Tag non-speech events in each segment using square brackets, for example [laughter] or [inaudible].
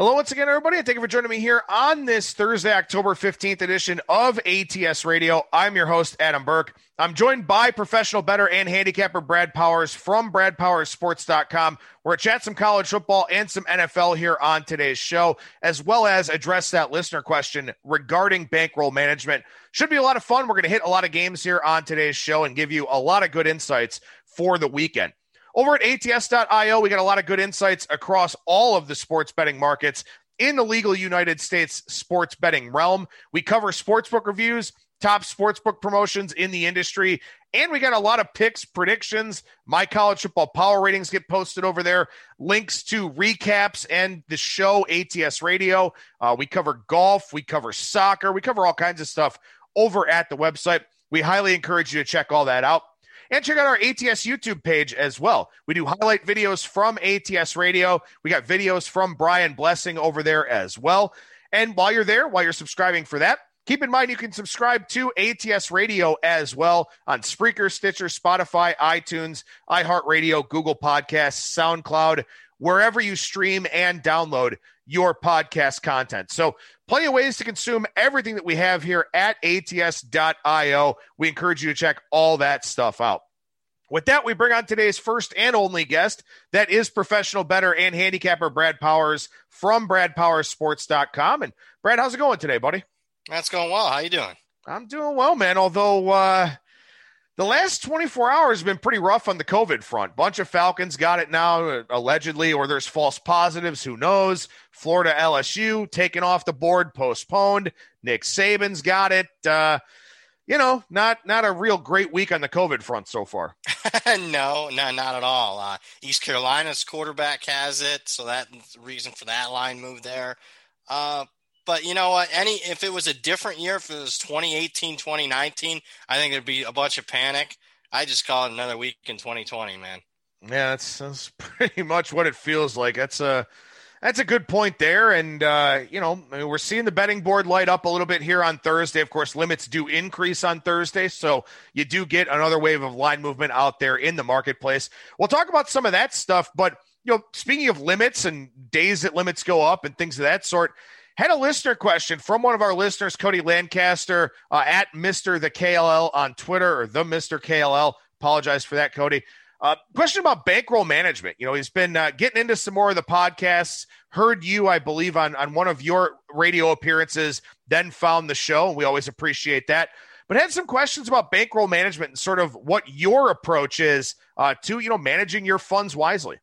Hello, once again, everybody, thank you for joining me here on this Thursday, October 15th edition of ATS Radio. I'm your host, Adam Burke. I'm joined by professional bettor and handicapper Brad Powers from BradPowersSports.com. We're at chat some college football and some NFL here on today's show, as well as address that listener question regarding bankroll management. Should be a lot of fun. We're going to hit a lot of games here on today's show and give you a lot of good insights for the weekend. Over at ats.io, we got a lot of good insights across all of the sports betting markets in the legal United States sports betting realm. We cover sportsbook reviews, top sportsbook promotions in the industry, and we got a lot of picks, predictions. My college football power ratings get posted over there. Links to recaps and the show ATS Radio. Uh, we cover golf, we cover soccer, we cover all kinds of stuff over at the website. We highly encourage you to check all that out. And check out our ATS YouTube page as well. We do highlight videos from ATS Radio. We got videos from Brian Blessing over there as well. And while you're there, while you're subscribing for that, keep in mind you can subscribe to ATS Radio as well on Spreaker, Stitcher, Spotify, iTunes, iHeartRadio, Google Podcasts, SoundCloud, wherever you stream and download your podcast content. So, plenty of ways to consume everything that we have here at ats.io. We encourage you to check all that stuff out. With that, we bring on today's first and only guest. That is professional bettor and handicapper Brad Powers from BradPowersSports.com. And Brad, how's it going today, buddy? That's going well. How you doing? I'm doing well, man. Although uh, the last 24 hours have been pretty rough on the COVID front. Bunch of Falcons got it now, allegedly, or there's false positives. Who knows? Florida LSU taken off the board, postponed. Nick Saban's got it. Uh, you know, not not a real great week on the COVID front so far. [laughs] no, no, not at all. Uh, East Carolina's quarterback has it, so that's the reason for that line move there. Uh, but you know what? Any if it was a different year, if it was 2018, 2019, I think there'd be a bunch of panic. I just call it another week in 2020, man. Yeah, that's, that's [laughs] pretty much what it feels like. That's a that's a good point there, and uh, you know we're seeing the betting board light up a little bit here on Thursday. Of course, limits do increase on Thursday, so you do get another wave of line movement out there in the marketplace. We'll talk about some of that stuff, but you know, speaking of limits and days that limits go up and things of that sort, had a listener question from one of our listeners, Cody Lancaster, uh, at Mr. the KLL on Twitter or the Mr. KLL. Apologize for that, Cody. Uh, question about bankroll management. You know, he's been uh, getting into some more of the podcasts. Heard you, I believe, on on one of your radio appearances. Then found the show, and we always appreciate that. But had some questions about bankroll management and sort of what your approach is uh, to you know managing your funds wisely.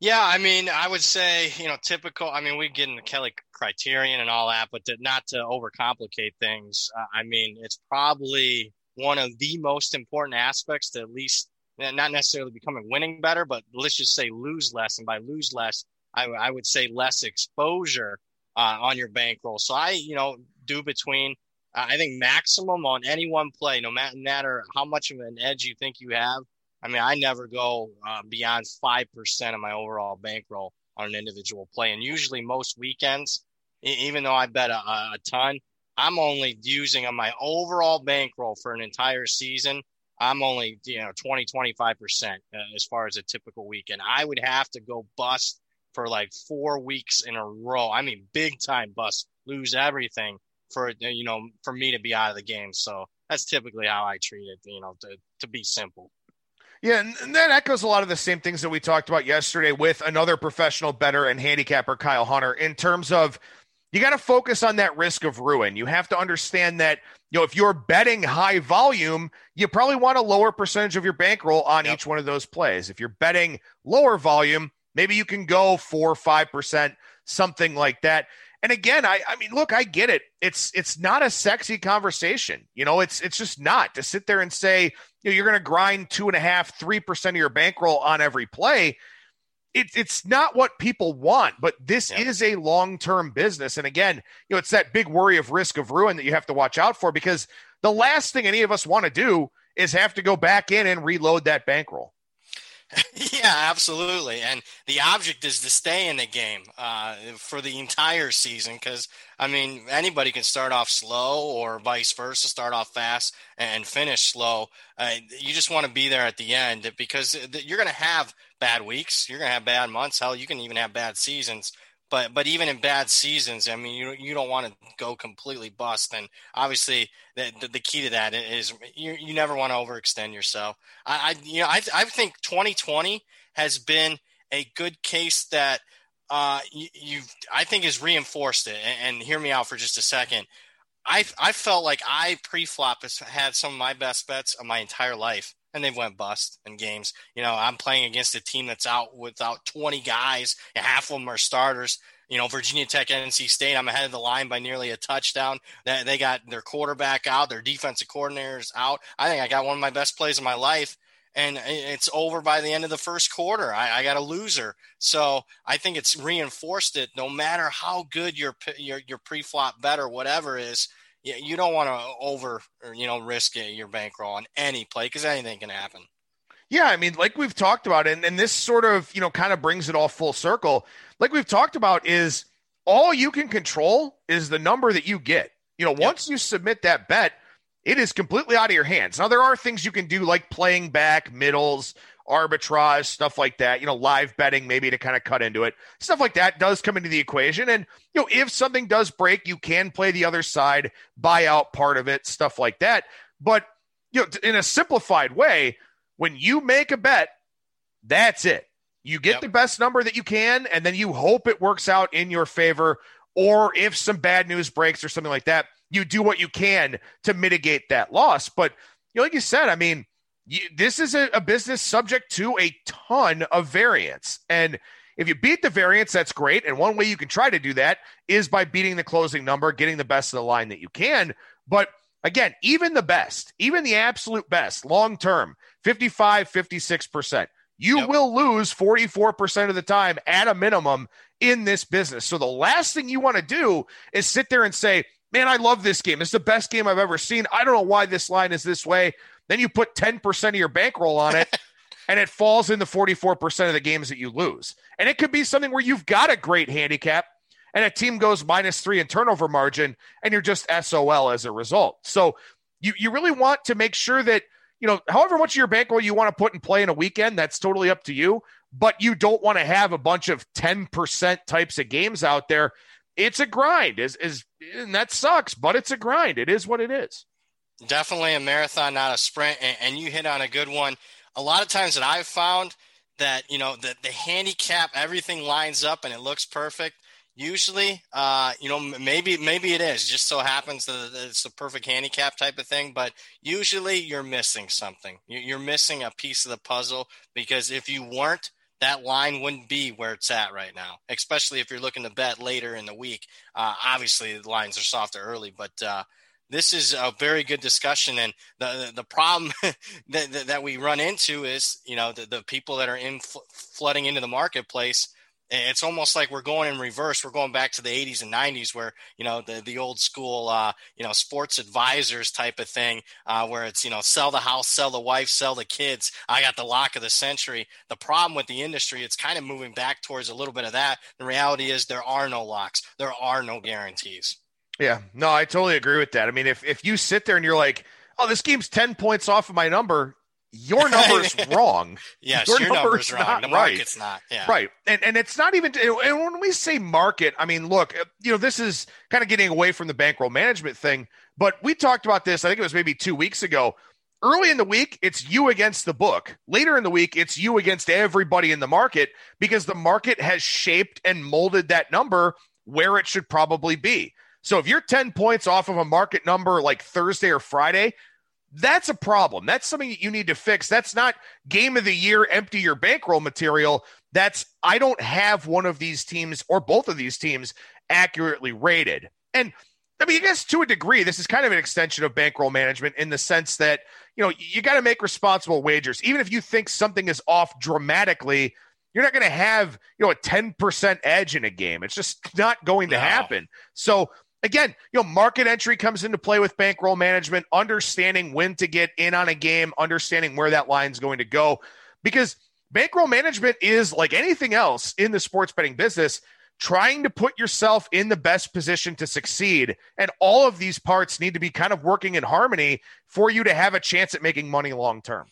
Yeah, I mean, I would say, you know, typical. I mean, we get into Kelly criterion and all that, but to, not to overcomplicate things. Uh, I mean, it's probably one of the most important aspects to at least not necessarily becoming winning better, but let's just say lose less. And by lose less, I, I would say less exposure uh, on your bankroll. So I, you know, do between, uh, I think maximum on any one play, no matter how much of an edge you think you have, I mean, I never go uh, beyond 5% of my overall bankroll on an individual play. And usually, most weekends, even though I bet a, a ton, I'm only using on my overall bankroll for an entire season. I'm only, you know, 20, 25% uh, as far as a typical weekend. I would have to go bust for like four weeks in a row. I mean, big time bust, lose everything for, you know, for me to be out of the game. So that's typically how I treat it, you know, to, to be simple. Yeah, and that echoes a lot of the same things that we talked about yesterday with another professional bettor and handicapper, Kyle Hunter, in terms of you got to focus on that risk of ruin. You have to understand that, you know, if you're betting high volume, you probably want a lower percentage of your bankroll on yep. each one of those plays. If you're betting lower volume, maybe you can go four, five percent, something like that. And again, I, I mean, look, I get it. It's it's not a sexy conversation. You know, it's it's just not to sit there and say, you know, you're going to grind two and a half, three percent of your bankroll on every play. It, it's not what people want, but this yeah. is a long term business. And again, you know, it's that big worry of risk of ruin that you have to watch out for because the last thing any of us want to do is have to go back in and reload that bankroll. [laughs] yeah, absolutely. And the object is to stay in the game uh, for the entire season because, I mean, anybody can start off slow or vice versa, start off fast and finish slow. Uh, you just want to be there at the end because you're going to have bad weeks, you're going to have bad months. Hell, you can even have bad seasons. But but even in bad seasons, I mean, you you don't want to go completely bust. And obviously, the, the, the key to that is you you never want to overextend yourself. I, I you know I I think 2020 has been a good case that uh you, you've I think has reinforced it. And, and hear me out for just a second. I I felt like I pre-flop has had some of my best bets of my entire life and they went bust in games. You know, I'm playing against a team that's out without 20 guys, and half of them are starters. You know, Virginia Tech, NC State, I'm ahead of the line by nearly a touchdown. They got their quarterback out, their defensive coordinators out. I think I got one of my best plays of my life, and it's over by the end of the first quarter. I, I got a loser, so I think it's reinforced it. No matter how good your your your pre-flop bet or whatever is, you don't want to over or, you know risk uh, your bankroll on any play because anything can happen. Yeah, I mean, like we've talked about, and, and this sort of, you know, kind of brings it all full circle. Like we've talked about, is all you can control is the number that you get. You know, once yep. you submit that bet, it is completely out of your hands. Now, there are things you can do like playing back, middles, arbitrage, stuff like that, you know, live betting maybe to kind of cut into it. Stuff like that does come into the equation. And, you know, if something does break, you can play the other side, buy out part of it, stuff like that. But, you know, in a simplified way, when you make a bet, that's it. You get yep. the best number that you can, and then you hope it works out in your favor. Or if some bad news breaks or something like that, you do what you can to mitigate that loss. But, you know, like you said, I mean, you, this is a, a business subject to a ton of variance. And if you beat the variance, that's great. And one way you can try to do that is by beating the closing number, getting the best of the line that you can. But again, even the best, even the absolute best, long term, 55, 56%, you yep. will lose 44% of the time at a minimum in this business. So the last thing you want to do is sit there and say, man, I love this game. It's the best game I've ever seen. I don't know why this line is this way. Then you put 10% of your bankroll on it [laughs] and it falls in the 44% of the games that you lose. And it could be something where you've got a great handicap and a team goes minus three in turnover margin and you're just SOL as a result. So you, you really want to make sure that, you know, however much of your bankroll you want to put in play in a weekend, that's totally up to you. But you don't want to have a bunch of 10% types of games out there. It's a grind, is is and that sucks, but it's a grind. It is what it is. Definitely a marathon, not a sprint. And, and, you hit on a good one. A lot of times that I've found that, you know, the, the handicap, everything lines up and it looks perfect. Usually, uh, you know, maybe maybe it is. Just so happens that it's the perfect handicap type of thing. But usually, you're missing something. You're missing a piece of the puzzle because if you weren't, that line wouldn't be where it's at right now. Especially if you're looking to bet later in the week. Uh, obviously, the lines are softer early, but uh, this is a very good discussion and the the problem [laughs] that, that, we run into is you know the, the people that are in fl- flooding into the marketplace it's almost like we're going in reverse. We're going back to the 80s and 90s where you know the, the old school uh, you know sports advisors type of thing uh, where it's you know sell the house sell the wife sell the kids. I got the lock of the century. The problem with the industry it's kind of moving back towards a little bit of that. The reality is there are no locks. There are no guarantees. Yeah, no, I totally agree with that. I mean, if if you sit there and you're like, "Oh, this game's ten points off of my number," your [laughs] number's wrong. Yes, your, your number's, number's wrong. The market's right. not. Yeah. Right. And and it's not even and when we say market, I mean, look, you know, this is kind of getting away from the bankroll management thing, but we talked about this, I think it was maybe 2 weeks ago. Early in the week, it's you against the book. Later in the week, it's you against everybody in the market because the market has shaped and molded that number where it should probably be. So if you're 10 points off of a market number like Thursday or Friday, that's a problem. That's something that you need to fix. That's not game of the year, empty your bankroll material. That's I don't have one of these teams or both of these teams accurately rated. And I mean, I guess to a degree, this is kind of an extension of bankroll management in the sense that, you know, you got to make responsible wagers. Even if you think something is off dramatically, you're not going to have, you know, a 10% edge in a game. It's just not going to no. happen. So again, you know, market entry comes into play with bankroll management, understanding when to get in on a game, understanding where that line's going to go. Because bankroll management is like anything else in the sports betting business, trying to put yourself in the best position to succeed. And all of these parts need to be kind of working in harmony for you to have a chance at making money long term.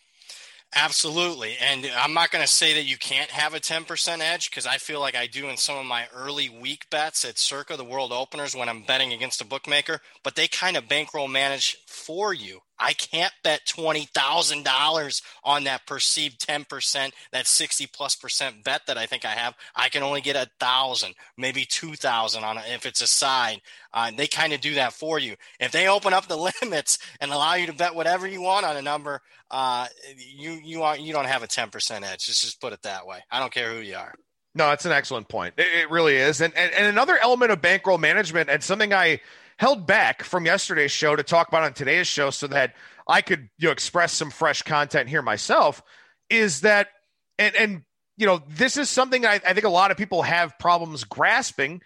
Absolutely. And I'm not going to say that you can't have a 10% edge because I feel like I do in some of my early week bets at Circa, the world openers, when I'm betting against a bookmaker, but they kind of bankroll manage for you. I can't bet $20,000 on that perceived 10%, that 60 plus percent bet that I think I have. I can only get a thousand, maybe 2,000 on it if it's a side. Uh, they kind of do that for you. If they open up the [laughs] limits and allow you to bet whatever you want on a number, uh, you you are you don't have a 10% edge. Let's just put it that way. I don't care who you are. No, it's an excellent point. It, it really is. And, and and another element of bankroll management and something I held back from yesterday's show to talk about on today's show so that I could you know express some fresh content here myself is that and and you know this is something I, I think a lot of people have problems grasping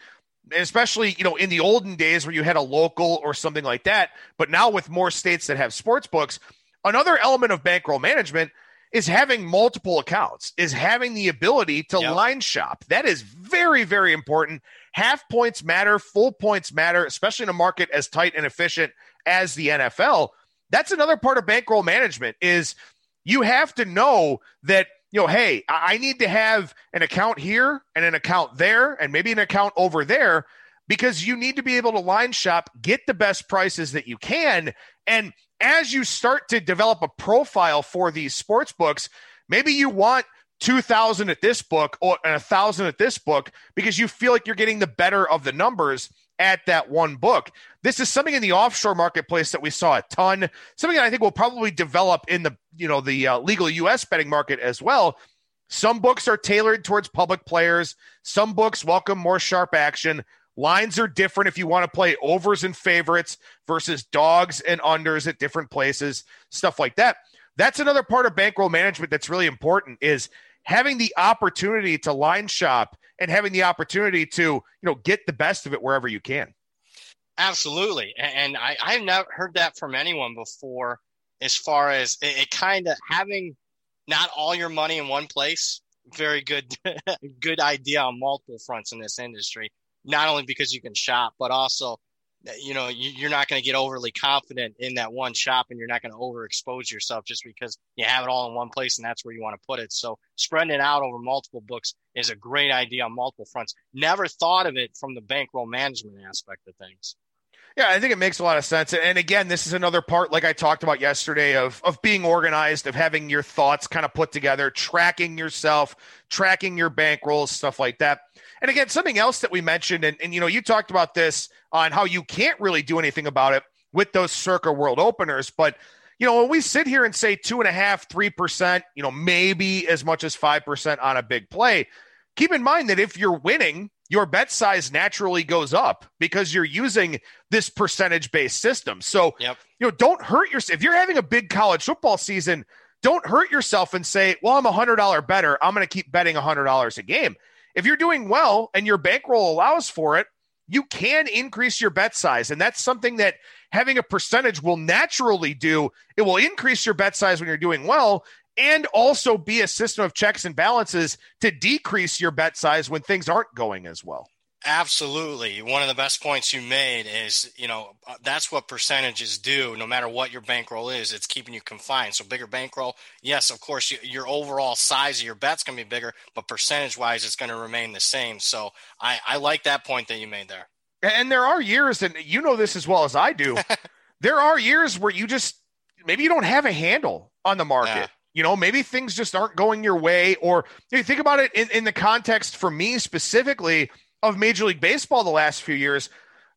especially you know in the olden days where you had a local or something like that. But now with more states that have sports books another element of bankroll management is having multiple accounts is having the ability to yep. line shop. That is very very important half points matter full points matter especially in a market as tight and efficient as the nfl that's another part of bankroll management is you have to know that you know, hey, I need to have an account here and an account there and maybe an account over there because you need to be able to line shop, get the best prices that you can. And as you start to develop a profile for these sports books, maybe you want 2000 at this book or a thousand at this book because you feel like you're getting the better of the numbers at that one book. This is something in the offshore marketplace that we saw a ton. Something that I think will probably develop in the you know the uh, legal U.S. betting market as well. Some books are tailored towards public players. Some books welcome more sharp action. Lines are different if you want to play overs and favorites versus dogs and unders at different places, stuff like that. That's another part of bankroll management that's really important is having the opportunity to line shop and having the opportunity to, you know, get the best of it wherever you can. Absolutely. And I, I've never heard that from anyone before as far as it, it kind of having not all your money in one place. Very good, [laughs] good idea on multiple fronts in this industry. Not only because you can shop, but also you know you, are not going to get overly confident in that one shop and you're not going to overexpose yourself just because you have it all in one place and that's where you want to put it. So spreading it out over multiple books is a great idea on multiple fronts. Never thought of it from the bankroll management aspect of things yeah, I think it makes a lot of sense. And again, this is another part, like I talked about yesterday, of of being organized, of having your thoughts kind of put together, tracking yourself, tracking your bankrolls, stuff like that. And again, something else that we mentioned, and, and you know, you talked about this on how you can't really do anything about it with those circa world openers. But you know, when we sit here and say two and a half, three percent, you know, maybe as much as five percent on a big play, keep in mind that if you're winning, your bet size naturally goes up because you're using this percentage based system. So, yep. you know, don't hurt yourself. If you're having a big college football season, don't hurt yourself and say, well, I'm a $100 bettor. I'm going to keep betting a $100 a game. If you're doing well and your bankroll allows for it, you can increase your bet size. And that's something that having a percentage will naturally do. It will increase your bet size when you're doing well and also be a system of checks and balances to decrease your bet size when things aren't going as well. Absolutely. One of the best points you made is, you know, uh, that's what percentages do. No matter what your bankroll is, it's keeping you confined. So bigger bankroll, yes, of course, your overall size of your bet's going to be bigger, but percentage wise, it's going to remain the same. So I, I like that point that you made there. And there are years, and you know this as well as I do. [laughs] there are years where you just maybe you don't have a handle on the market. Yeah. You know, maybe things just aren't going your way, or you think about it in, in the context for me specifically of Major League Baseball the last few years.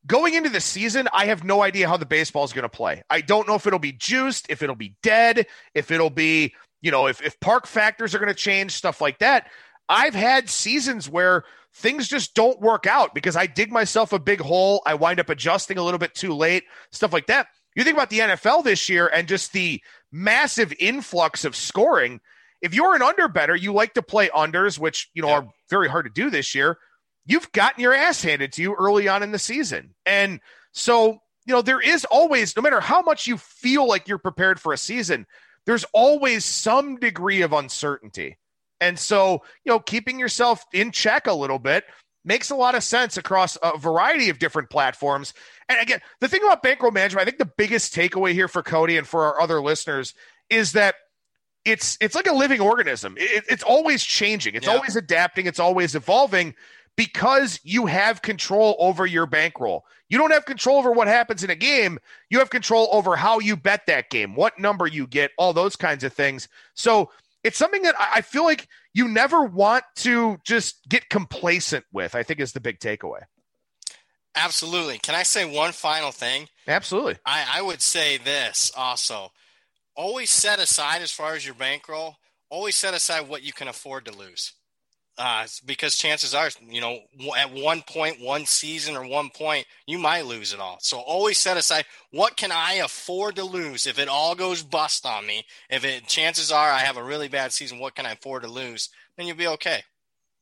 Going into the season, I have no idea how the baseball is going to play. I don't know if it'll be juiced, if it'll be dead, if it'll be, you know, if, if park factors are going to change, stuff like that. I've had seasons where things just don't work out because I dig myself a big hole. I wind up adjusting a little bit too late, stuff like that. You think about the NFL this year and just the massive influx of scoring. If you're an under bettor, you like to play unders, which you know yeah. are very hard to do this year. You've gotten your ass handed to you early on in the season, and so you know there is always, no matter how much you feel like you're prepared for a season, there's always some degree of uncertainty. And so, you know, keeping yourself in check a little bit makes a lot of sense across a variety of different platforms. And again, the thing about bankroll management, I think the biggest takeaway here for Cody and for our other listeners is that it's it's like a living organism. It, it's always changing. It's Yeah. always adapting. It's always evolving because you have control over your bankroll. You don't have control over what happens in a game. You have control over how you bet that game, what number you get, all those kinds of things. So it's something that I feel like you never want to just get complacent with. I think is the big takeaway. Absolutely. Can I say one final thing? Absolutely. I, I would say this also. Always set aside, as far as your bankroll, always set aside what you can afford to lose. Uh, because chances are, you know, at one point, one season or one point, you might lose it all. So always set aside what can I afford to lose if it all goes bust on me. If it chances are I have a really bad season, what can I afford to lose? Then you'll be okay.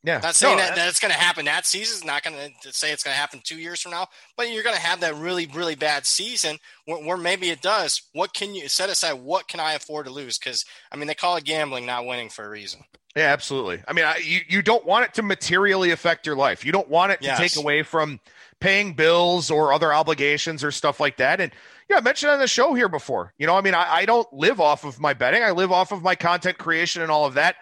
Yeah. Not saying No, that, that it's going to happen that season. It's not going to say it's going to happen two years from now, but you're going to have that really, really bad season where, where maybe it does. What can you set aside? What can I afford to lose? Because I mean, they call it gambling, not winning for a reason. Yeah, absolutely. I mean, I, you you don't want it to materially affect your life. You don't want it to Yes. take away from paying bills or other obligations or stuff like that. And yeah, I mentioned on the show here before. You know, I mean, I, I don't live off of my betting. I live off of my content creation and all of that.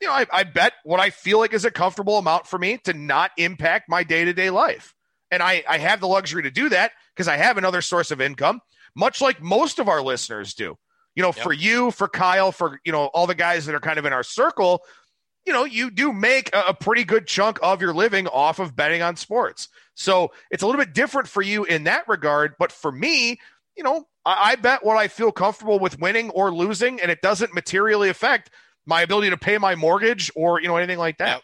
You know, I, I bet what I feel like is a comfortable amount for me to not impact my day to day life. And I, I have the luxury to do that because I have another source of income, much like most of our listeners do. You know, Yep. for you, for Kyle, for, you know, all the guys that are kind of in our circle, you know, you do make a, a pretty good chunk of your living off of betting on sports. So it's a little bit different for you in that regard. But for me, you know, I, I bet what I feel comfortable with winning or losing, and it doesn't materially affect my ability to pay my mortgage or, you know, anything like that. Yep.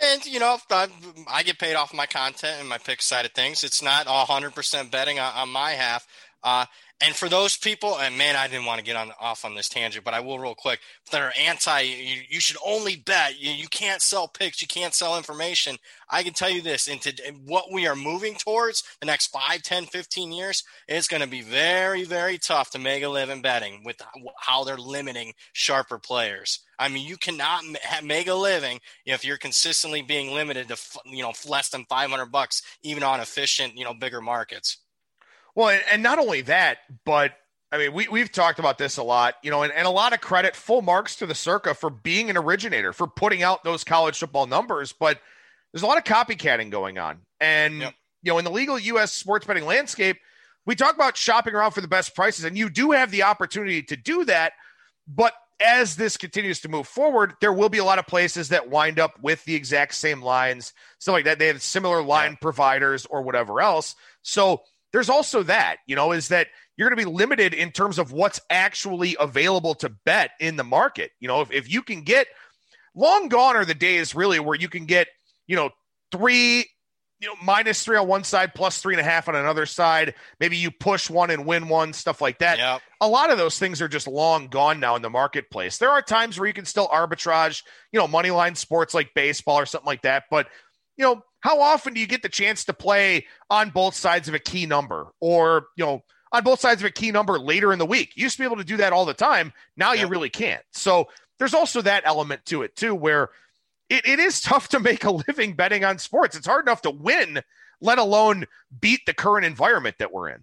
And you know, if I, I get paid off my content and my pick side of things. It's not hundred percent betting on, on my half. Uh, and for those people, and man, I didn't want to get on off on this tangent, but I will real quick. That are anti, you, you should only bet. You, you can't sell picks. You can't sell information. I can tell you this: into what we are moving towards the next 5, 10, 15 years, it's going to be very, very tough to make a living betting with how they're limiting sharper players. I mean, you cannot make a living if you're consistently being limited to you know less than 500 bucks, even on efficient you know bigger markets. Well, and, not only that, but I mean, we, we've talked about this a lot, you know, and, and a lot of credit, full marks to the Circa for being an originator, for putting out those college football numbers. But there's a lot of copycatting going on. And, Yep. you know, in the legal U.S. sports betting landscape, we talk about shopping around for the best prices, and you do have the opportunity to do that. But as this continues to move forward, there will be a lot of places that wind up with the exact same lines, stuff like that. They have similar line providers or whatever else. So there's also that, you know, is that you're going to be limited in terms of what's actually available to bet in the market. You know, if, if you can get long gone are the days really where you can get, you know, three, you know, minus three on one side, plus three and a half on another side. Maybe you push one and win one, stuff like that Yep. a lot of those things are just long gone now in the marketplace. There are times where you can still arbitrage, you know, money line sports like baseball or something like that. But, you know, how often do you get the chance to play on both sides of a key number or, you know, on both sides of a key number later in the week? You used to be able to do that all the time. Now you really can't. So there's also that element to it too, where it, it is tough to make a living betting on sports. It's hard enough to win, let alone beat the current environment that we're in.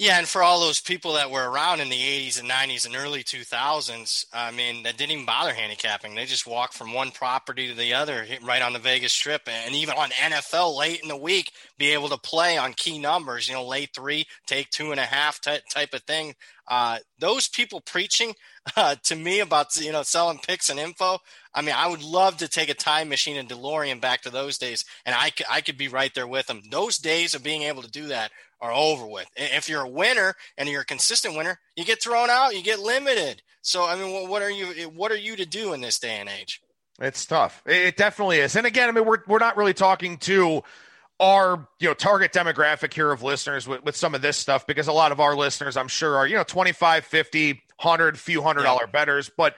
Yeah, and for all those people that were around in the 80s and 90s and early 2000s, I mean, that didn't even bother handicapping. They just walked from one property to the other right on the Vegas Strip. And even on NFL late in the week, be able to play on key numbers, you know, late three, take two and a half ty- type of thing. Uh, those people preaching [laughs] uh, to me about, you know, selling picks and info. I mean, I would love to take a time machine and DeLorean back to those days, and I I could be right there with them. Those days of being able to do that are over with. If you're a winner and you're a consistent winner, you get thrown out, you get limited. So I mean, what- what are you what are you to do in this day and age? It's tough. It it definitely is. And again, I mean, we're we're not really talking to our you know target demographic here of listeners with, with some of this stuff because a lot of our listeners i'm sure are you know 25 50 100 few hundred dollar betters but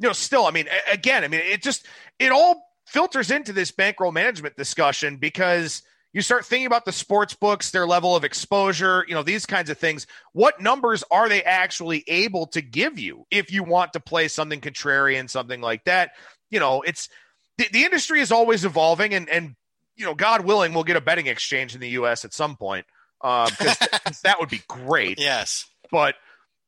you know still i mean again i mean it just it all filters into this bankroll management discussion because you start thinking about the sports books their level of exposure you know these kinds of things what numbers are they actually able to give you if you want to play something contrarian something like that you know it's the, the industry is always evolving and and you know god willing we'll get a betting exchange in the us at some point uh, because [laughs] that would be great Yes. but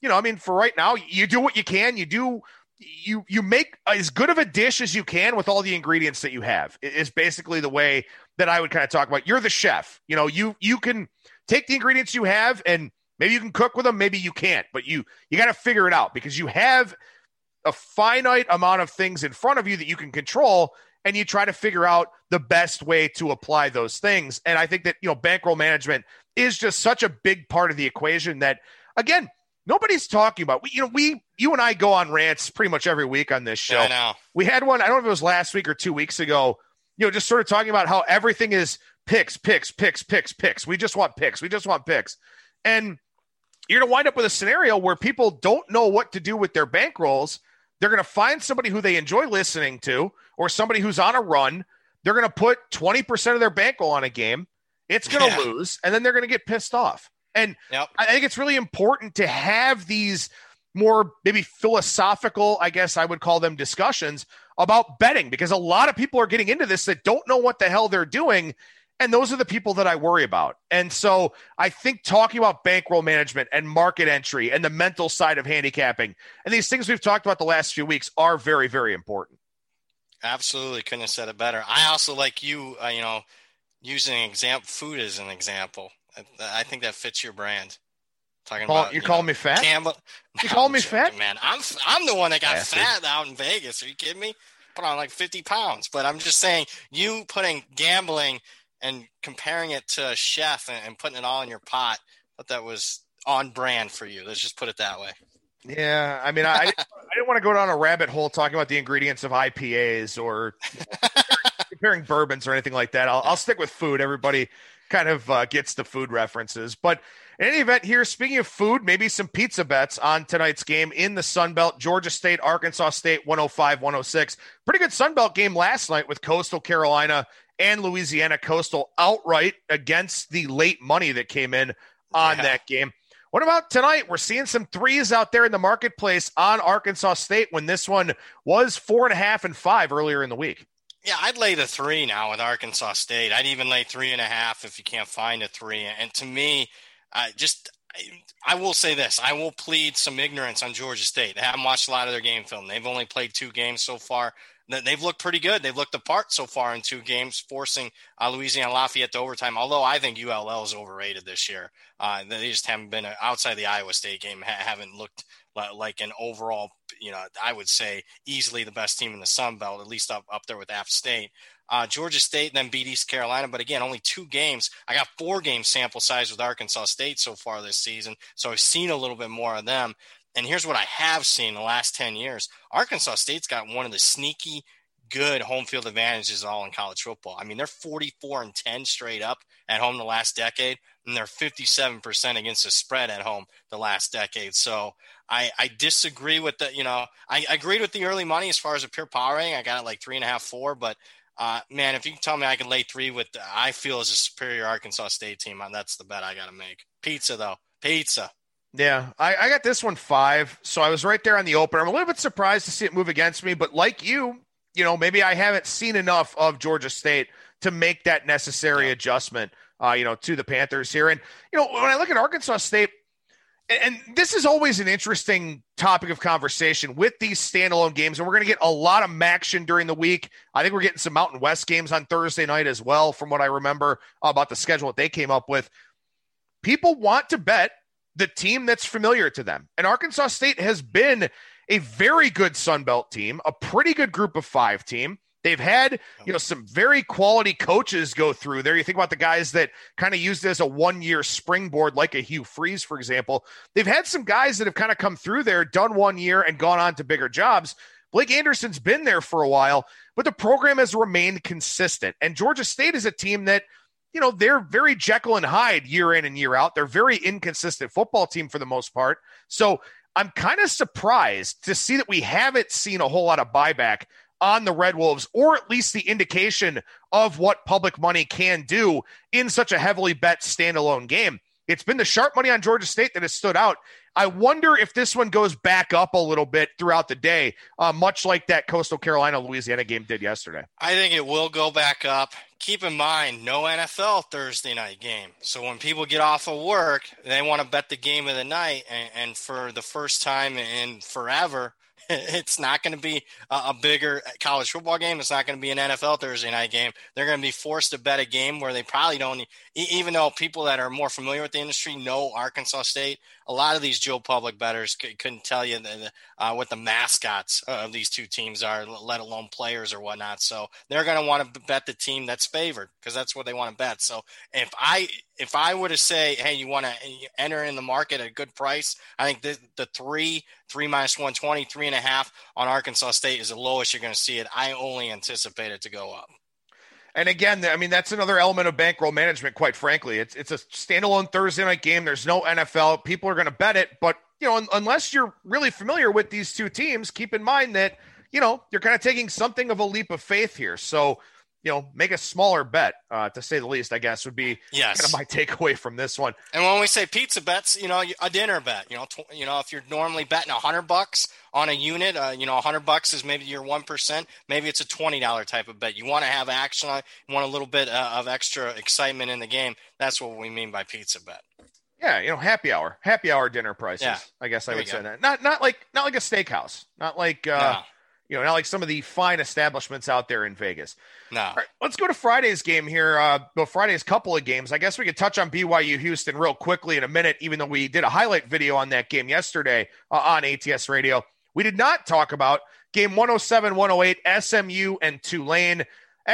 you know, I mean, for right now, you do what you can. You do you you make as good of a dish as you can with all the ingredients that you have. Is basically the way that I would kind of talk about. You're the chef. You know, you you can take the ingredients you have and maybe you can cook with them, maybe you can't, but you you got to figure it out because you have a finite amount of things in front of you that you can control and you try to figure out the best way to apply those things. And I think that, you know, bankroll management is just such a big part of the equation that again, nobody's talking about. We, you know, we, you and I go on rants pretty much every week on this show. Yeah, we had one. I don't know if it was last week or two weeks ago. You know, just sort of talking about how everything is picks, picks, picks, picks, picks. We just want picks. We just want picks, and you're going to wind up with a scenario where people don't know what to do with their bankrolls. They're going to find somebody who they enjoy listening to, or somebody who's on a run. They're going to put 20% of their bankroll on a game. It's going to yeah. lose, and then they're going to get pissed off. And yep. I think it's really important to have these more maybe philosophical, I guess I would call them discussions about betting because a lot of people are getting into this that don't know what the hell they're doing. And those are the people that I worry about. And so I think talking about bankroll management and market entry and the mental side of handicapping and these things we've talked about the last few weeks are very, very important. Absolutely. Couldn't have said it better. I also like you, uh, you know, using example food as an example. I, I think that fits your brand. Talking call, about you, you call me fat. Campbell. You call me fat, man. I'm I'm the one that got fat out in Vegas. Are you kidding me? Put on like 50 pounds. But I'm just saying, you putting gambling and comparing it to a chef and, and putting it all in your pot. Thought that was on brand for you. Let's just put it that way. Yeah, I mean, I, I didn't want to go down a rabbit hole talking about the ingredients of IPAs or you [laughs] know, comparing bourbons or anything like that. I'll, I'll stick with food. Everybody kind of uh, gets the food references. But in any event, here, speaking of food, maybe some pizza bets on tonight's game in the Sun Belt. Georgia State, Arkansas State, 105 106. Pretty good Sun Belt game last night with Coastal Carolina and Louisiana Coastal outright against the late money that came in on yeah. that game. What about tonight? We're seeing some threes out there in the marketplace on Arkansas State when this one was four and a half and five earlier in the week. Yeah, I'd lay the three now with Arkansas State. I'd even lay three and a half if you can't find a three. And to me, uh, just I, I will say this: I will plead some ignorance on Georgia State. I haven't watched a lot of their game film. They've only played two games so far. They've looked pretty good. They've looked apart so far in two games, forcing uh, Louisiana Lafayette to overtime. Although I think ULL is overrated this year. Uh, they just haven't been outside the Iowa State game. Ha- haven't looked like an overall, you know, I would say easily the best team in the Sun Belt, at least up, up there with App State. Uh, Georgia State then beat East Carolina, but again, only two games. I got four game sample size with Arkansas State so far this season, so I've seen a little bit more of them. And here's what I have seen the last 10 years Arkansas State's got one of the sneaky good home field advantages all in college football. I mean, they're 44 and 10 straight up at home the last decade, and they're 57% against the spread at home the last decade. So I, I disagree with the, you know, I, I agreed with the early money as far as a pure power rating. I got it like three and a half, four, but uh, man, if you can tell me I can lay three with, the, I feel as a superior Arkansas State team, that's the bet I got to make. Pizza though, pizza. Yeah, I, I got this one five, so I was right there on the opener. I'm a little bit surprised to see it move against me, but like you, you know, maybe I haven't seen enough of Georgia State to make that necessary yeah. adjustment, uh, you know, to the Panthers here. And, you know, when I look at Arkansas State, and, this is always an interesting topic of conversation with these standalone games. And we're going to get a lot of action during the week. I think we're getting some Mountain West games on Thursday night as well, from what I remember about the schedule that they came up with. People want to bet the team that's familiar to them. And Arkansas State has been a very good Sun Belt team, a pretty good group of five team. They've had, you know, some very quality coaches go through there. You think about the guys that kind of used as a one year springboard, like a Hugh Freeze, for example. They've had some guys that have kind of come through there, done one year, and gone on to bigger jobs. Blake Anderson's been there for a while, but the program has remained consistent. And Georgia State is a team that, you know, they're very Jekyll and Hyde year in and year out. They're very inconsistent football team for the most part. So I'm kind of surprised to see that we haven't seen a whole lot of buyback on the Red Wolves, or at least the indication of what public money can do in such a heavily bet standalone game. It's been the sharp money on Georgia State that has stood out. I wonder if this one goes back up a little bit throughout the day, uh, much like that Coastal Carolina Louisiana game did yesterday. I think it will go back up. Keep in mind, no NFL Thursday night game. So when people get off of work, they want to bet the game of the night. And, and for the first time in forever, [laughs] it's not going to be a, bigger college football game. It's not going to be an NFL Thursday night game. They're going to be forced to bet a game where they probably don't, even though people that are more familiar with the industry know Arkansas State. A lot of these Joe Public bettors couldn't tell you the, uh, what the mascots of these two teams are, let alone players or whatnot. So they're going to want to bet the team that's favored because that's what they want to bet. So if I if I were to say, hey, you want to enter in the market at a good price, I think the, the three, three minus 120, three and a half on Arkansas State is the lowest you're going to see it. I only anticipate it to go up. And again, I mean that's another element of bankroll management. Quite frankly, it's it's a standalone Thursday night game. There's no NFL. People are going to bet it, but you know, unless you're really familiar with these two teams, keep in mind that you know you're kind of taking something of a leap of faith here. So you know, make a smaller bet, uh, to say the least, I guess would be yes. kind of my [laughs] takeaway from this one. And when we say pizza bets, you know, a dinner bet, you know, tw- you know, if you're normally betting a hundred bucks on a unit, uh, you know, a hundred bucks is maybe your 1%, maybe it's a $20 type of bet. You want to have action on, you want a little bit uh, of extra excitement in the game. That's what we mean by pizza bet. Yeah, you know, happy hour, happy hour dinner prices. Yeah. I guess I there would say that. Not, not like, not like a steakhouse, not like, uh, no you know, not like some of the fine establishments out there in Vegas. No. All right, let's go to Friday's game here. Uh, well, Friday's couple of games. I guess we could touch on BYU Houston real quickly in a minute, even though we did a highlight video on that game yesterday uh, on ATS Radio. We did not talk about game 107 108, SMU and Tulane.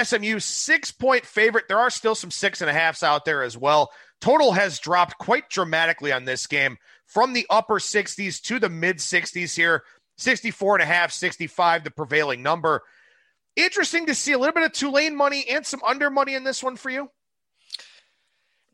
SMU six point favorite. There are still some six and a halfs out there as well. Total has dropped quite dramatically on this game from the upper 60s to the mid 60s here. 64 and a half, 65, the prevailing number. Interesting to see a little bit of Tulane money and some under money in this one for you.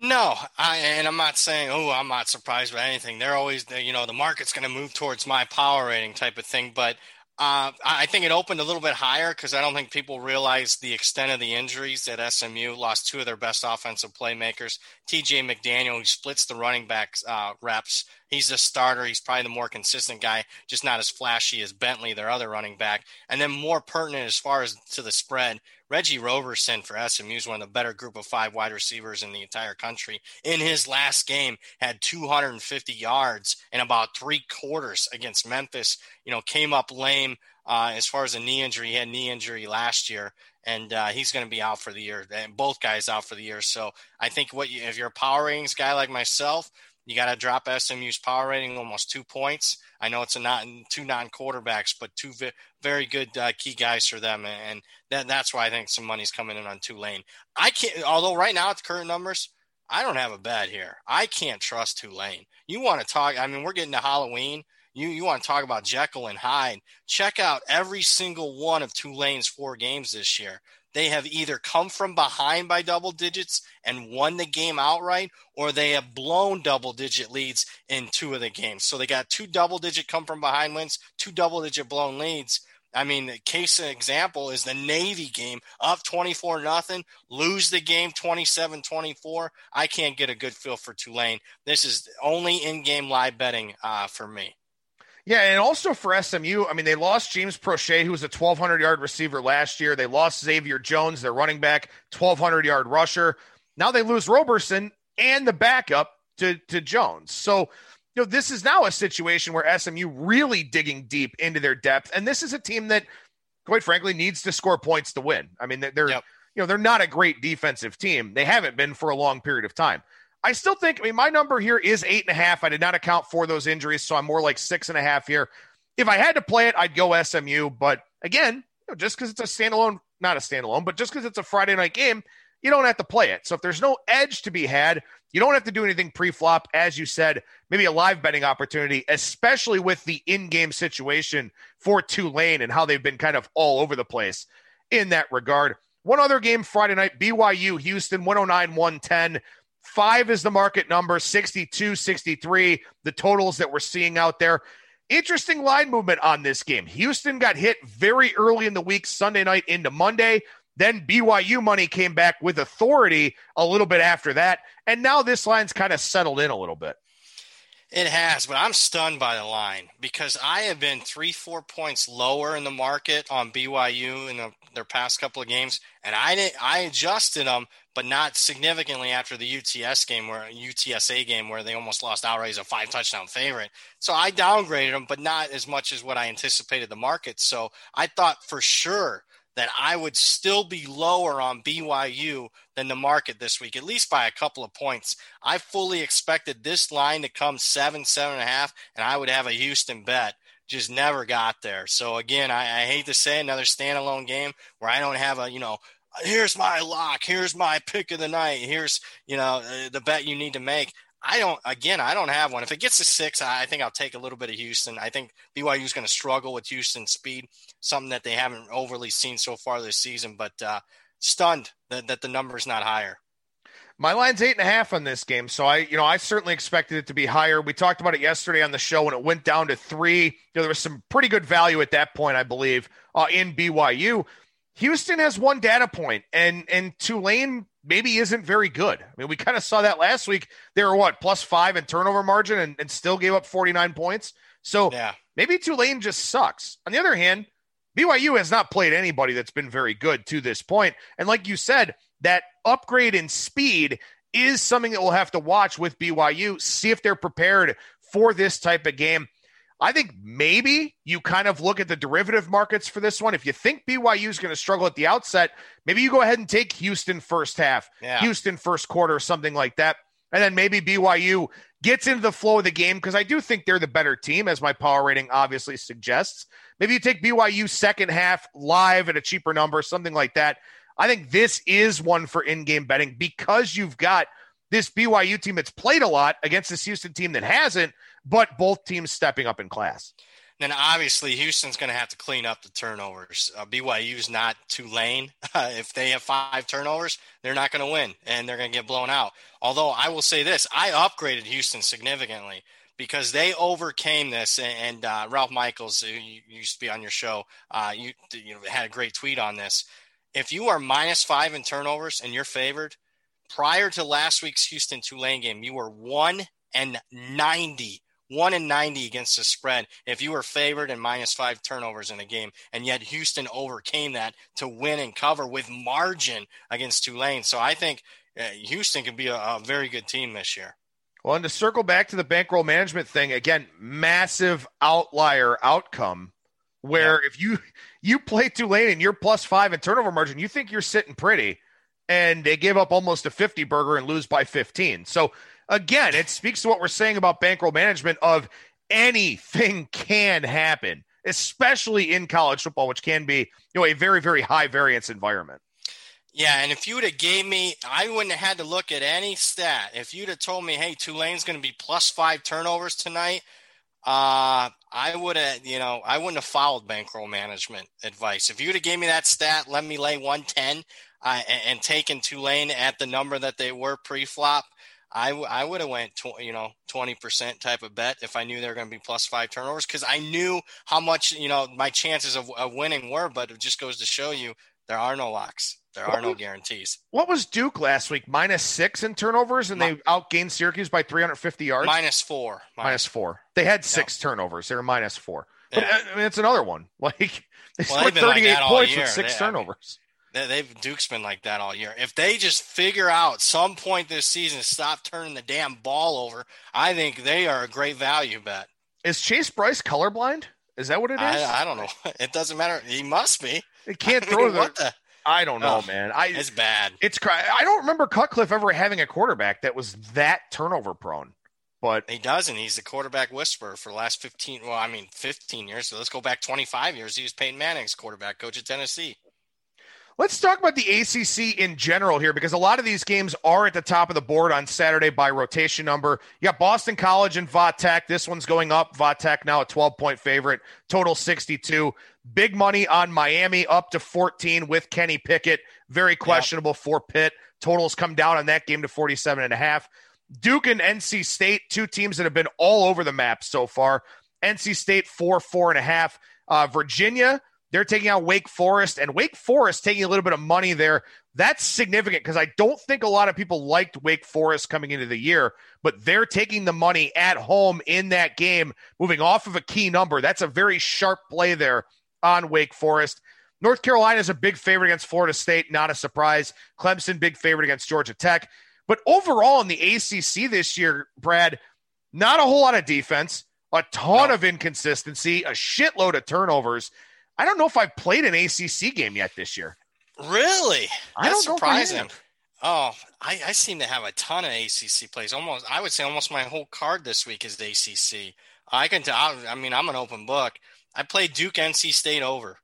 No, I, and I'm not saying, oh, I'm not surprised by anything. They're always, you know, the market's going to move towards my power rating type of thing. But uh, I think it opened a little bit higher because I don't think people realize the extent of the injuries that SMU. Lost two of their best offensive playmakers. TJ McDaniel, who splits the running back uh, reps, He's the starter. He's probably the more consistent guy, just not as flashy as Bentley, their other running back. And then more pertinent as far as to the spread, Reggie Roberson for SMU is one of the better group of five wide receivers in the entire country. In his last game, had 250 yards in about three quarters against Memphis. You know, came up lame uh, as far as a knee injury. He had knee injury last year, and uh, he's going to be out for the year. And both guys out for the year. So I think what you, if you're a power ratings guy like myself, you got to drop SMU's power rating almost two points. I know it's a not two non quarterbacks, but two very good uh, key guys for them, and that, that's why I think some money's coming in on Tulane. I can't, although right now at the current numbers, I don't have a bet here. I can't trust Tulane. You want to talk? I mean, we're getting to Halloween. You you want to talk about Jekyll and Hyde? Check out every single one of Tulane's four games this year they have either come from behind by double digits and won the game outright, or they have blown double digit leads in two of the games. So they got two double digit come from behind wins, two double digit blown leads. I mean, the case example is the Navy game up 24 nothing, lose the game 27 24. I can't get a good feel for Tulane. This is only in game live betting uh, for me. Yeah, and also for SMU, I mean, they lost James Proche, who was a 1,200 yard receiver last year. They lost Xavier Jones, their running back, 1,200 yard rusher. Now they lose Roberson and the backup to, to Jones. So, you know, this is now a situation where SMU really digging deep into their depth. And this is a team that, quite frankly, needs to score points to win. I mean, they're, yep. you know, they're not a great defensive team. They haven't been for a long period of time. I still think, I mean, my number here is eight and a half. I did not account for those injuries, so I'm more like six and a half here. If I had to play it, I'd go SMU. But again, you know, just because it's a standalone, not a standalone, but just because it's a Friday night game, you don't have to play it. So if there's no edge to be had, you don't have to do anything pre flop. As you said, maybe a live betting opportunity, especially with the in game situation for Tulane and how they've been kind of all over the place in that regard. One other game Friday night BYU, Houston, 109 110. Five is the market number, 62, 63, the totals that we're seeing out there. Interesting line movement on this game. Houston got hit very early in the week, Sunday night into Monday. Then BYU money came back with authority a little bit after that. And now this line's kind of settled in a little bit. It has, but I'm stunned by the line because I have been three, four points lower in the market on BYU in the, their past couple of games, and I did, I adjusted them, but not significantly after the UTS game where UTSA game where they almost lost outright as a five touchdown favorite. So I downgraded them, but not as much as what I anticipated the market. So I thought for sure that I would still be lower on BYU than the market this week, at least by a couple of points. I fully expected this line to come seven, seven and a half, and I would have a Houston bet. Just never got there. So again, I, I hate to say another standalone game where I don't have a you know here's my lock, here's my pick of the night, here's you know uh, the bet you need to make. I don't. Again, I don't have one. If it gets to six, I think I'll take a little bit of Houston. I think BYU is going to struggle with Houston's speed, something that they haven't overly seen so far this season. But uh, stunned that, that the number is not higher. My line's eight and a half on this game, so I, you know, I certainly expected it to be higher. We talked about it yesterday on the show when it went down to three. You know, there was some pretty good value at that point, I believe, uh, in BYU. Houston has one data point, and and Tulane maybe isn't very good. I mean, we kind of saw that last week. They were what plus five in turnover margin, and, and still gave up forty nine points. So yeah. maybe Tulane just sucks. On the other hand, BYU has not played anybody that's been very good to this point, and like you said, that upgrade in speed is something that we'll have to watch with BYU. See if they're prepared for this type of game. I think maybe you kind of look at the derivative markets for this one. If you think BYU is going to struggle at the outset, maybe you go ahead and take Houston first half, yeah. Houston first quarter, something like that. And then maybe BYU gets into the flow of the game because I do think they're the better team, as my power rating obviously suggests. Maybe you take BYU second half live at a cheaper number, something like that. I think this is one for in game betting because you've got this BYU team that's played a lot against this Houston team that hasn't but both teams stepping up in class. Then obviously Houston's going to have to clean up the turnovers. Uh, BYU's not Tulane. [laughs] Uh, if they have five turnovers, they're not going to win and they're going to get blown out. Although I will say this, I upgraded Houston significantly because they overcame this. And uh, Ralph Michaels, who used to be on your show, uh, you, you know, had a great tweet on this. If you are minus five in turnovers and you're favored, prior to last week's Houston Tulane game, you were one and ninety 1 and 90 against the spread if you were favored and minus five turnovers in a game. And yet Houston overcame that to win and cover with margin against Tulane. So I think uh, Houston can be a, a very good team this year. Well, and to circle back to the bankroll management thing, again, massive outlier outcome where yeah. if you you play Tulane and you're plus five in turnover margin, you think you're sitting pretty, and they give up almost a 50 burger and lose by 15. So again, it speaks to what we're saying about bankroll management of anything [laughs] can happen, especially in college football, which can be, you know, a very, very high variance environment. Yeah, and if you would have gave me, I wouldn't have had to look at any stat. If you'd have told me, hey, Tulane's going to be plus five turnovers tonight, uh, I would have, you know, I wouldn't have followed bankroll management advice. If you'd have gave me that stat, let me lay 110 uh, and, and taken Tulane at the number that they were pre-flop, I, w- I would have went tw- you know 20% type of bet if I knew they were going to be plus five turnovers because I knew how much you know my chances of, of, winning were. But it just goes to show you there are no locks. There are no guarantees. What was Duke last week? Minus six in turnovers, and they outgained Syracuse by 350 yards. Minus four. Minus, minus four. They had six turnovers. They were minus four. But yeah. Uh, I mean, it's another one. [laughs] Like they well, scored 38 like points with six they, turnovers. They've Duke's been like that all year. If they just figure out some point this season stop turning the damn ball over, I think they are a great value bet. Is Chase Brice colorblind? Is that what it is? I, I don't know. [laughs] It doesn't matter. He must be. He [laughs] can't throw mean, the, what the. I don't know, oh, man. I it's bad. It's I don't remember Cutcliffe ever having a quarterback that was that turnover prone. But he doesn't. He's the quarterback whisperer for the last fifteen. Well, I mean, fifteen years. So let's go back twenty five years. He was Peyton Manning's quarterback coach at Tennessee. Let's talk about the ACC in general here because a lot of these games are at the top of the board on Saturday by rotation number. You got Boston College and Va Tech. This one's going up. Va Tech now a 12 point favorite, total 62. Big money on Miami up to 14 with Kenny Pickett. Very questionable yep. for Pitt. Totals come down on that game to 47 and a half. Duke and NC State, two teams that have been all over the map so far. NC State four, four and a half. Uh, Virginia they're taking out Wake Forest, and Wake Forest taking a little bit of money there That's significant because I don't think a lot of people liked Wake Forest coming into the year, but they're taking the money at home in that game, moving off of a key number. That's a very sharp play there on Wake Forest. North Carolina is a big favorite against Florida State, not a surprise. Clemson, big favorite against Georgia Tech. But overall in the ACC this year, Brad, not a whole lot of defense, a ton no. of inconsistency, a shitload of turnovers. I don't know if I've played an ACC game yet this year. Really? I That's don't surprising. Oh, I, I, seem to have a ton of ACC plays. Almost, I would say almost my whole card this week is the ACC. I can tell. I mean, I'm an open book. I played Duke NC State over.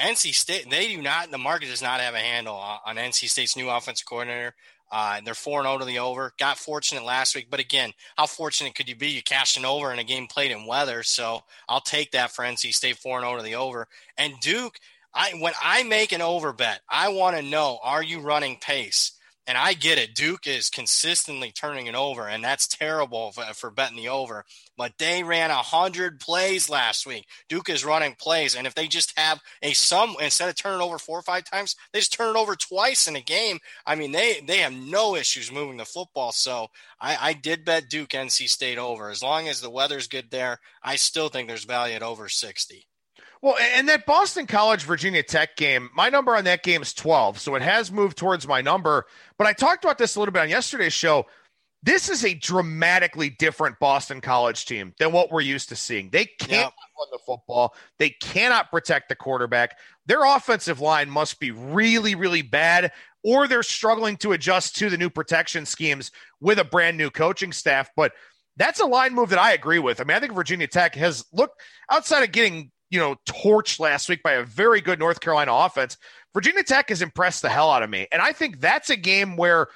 NC State, they do not. The market does not have a handle on, on NC State's new offensive coordinator. Uh, they're 4 0 to the over. Got fortunate last week, but again, how fortunate could you be? You cashed an over in a game played in weather. So I'll take that for NC State 4 0 to the over. And Duke, I when I make an over bet, I want to know are you running pace? And I get it. Duke is consistently turning it over, and that's terrible for, for betting the over. But they ran 100 plays last week. Duke is running plays. And if they just have a some instead of turning over four or five times, they just turn it over twice in a game. I mean, they, they have no issues moving the football. So I, I did bet Duke NC State over. As long as the weather's good there, I still think there's value at over 60. Well, and that Boston College Virginia Tech game, my number on that game is 12. So it has moved towards my number. But I talked about this a little bit on yesterday's show. This is a dramatically different Boston College team than what we're used to seeing. They can't yep. run the football, they cannot protect the quarterback. Their offensive line must be really, really bad, or they're struggling to adjust to the new protection schemes with a brand new coaching staff. But that's a line move that I agree with. I mean, I think Virginia Tech has looked outside of getting you know, torched last week by a very good North Carolina offense. Virginia Tech has impressed the hell out of me. And I think that's a game where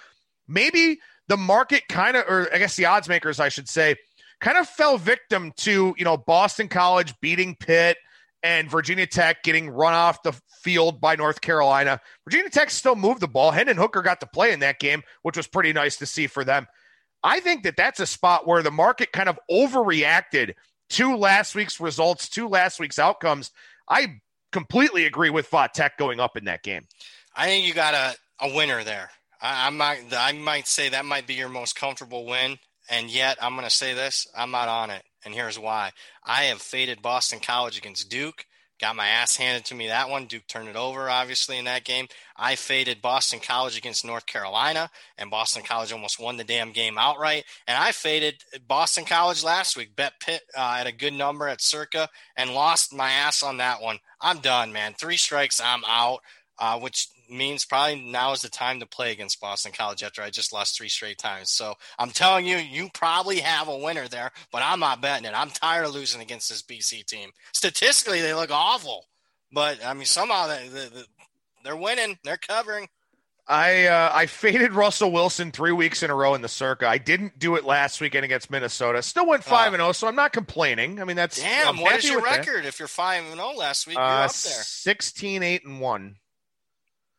maybe the market kind of, or I guess the odds makers, I should say, kind of fell victim to, you know, Boston College beating Pitt and Virginia Tech getting run off the field by North Carolina. Virginia Tech still moved the ball. Hendon Hooker got to play in that game, which was pretty nice to see for them. I think that that's a spot where the market kind of overreacted – to last week's results, two last week's outcomes, I completely agree with Va going up in that game. I think you got a, a winner there. I, I might I might say that might be your most comfortable win, and yet I'm going to say this: I'm not on it, and here's why. I have faded Boston College against Duke. Got my ass handed to me that one. Duke turned it over, obviously, in that game. I faded Boston College against North Carolina, and Boston College almost won the damn game outright. And I faded Boston College last week, bet Pitt uh, at a good number at Circa, and lost my ass on that one. I'm done, man. Three strikes, I'm out, uh, which means probably now is the time to play against Boston College after I just lost three straight times. So I'm telling you, you probably have a winner there, but I'm not betting it. I'm tired of losing against this BC team. Statistically, they look awful, but I mean, somehow they, they, they're winning, they're covering. I uh, I faded Russell Wilson three weeks in a row in the circa. I didn't do it last weekend against Minnesota. Still went five and zero, oh, so I'm not complaining. I mean, that's damn. I'm what is your record? That. If you're five and zero last week, you're uh, up there. 16, 8, and one.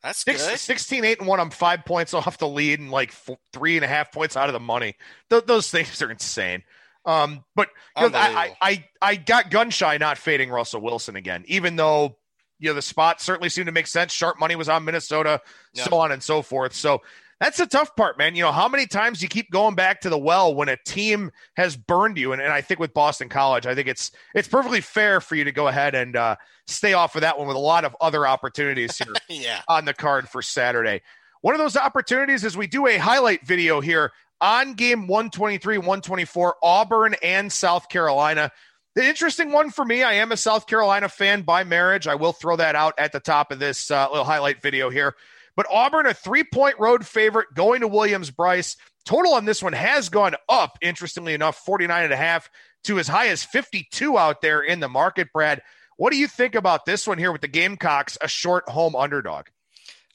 That's Six, good. 16, 8, and 1. I'm five points off the lead and like four, three and a half points out of the money. Th- those things are insane. Um, but you know, I, I, I got gun shy not fading Russell Wilson again, even though you know the spot certainly seemed to make sense. Sharp money was on Minnesota, yep. so on and so forth. So that's the tough part, man. You know, how many times you keep going back to the well when a team has burned you? And, and I think with Boston College, I think it's it's perfectly fair for you to go ahead and uh, stay off of that one with a lot of other opportunities here [laughs] yeah. on the card for Saturday. One of those opportunities is we do a highlight video here on game 123, 124, Auburn and South Carolina. The interesting one for me, I am a South Carolina fan by marriage. I will throw that out at the top of this uh, little highlight video here. But Auburn, a three point road favorite going to Williams-Brice. Total on this one has gone up, interestingly enough, 49 and a half to as high as 52 out there in the market, Brad. What do you think about this one here with the Gamecocks, a short home underdog?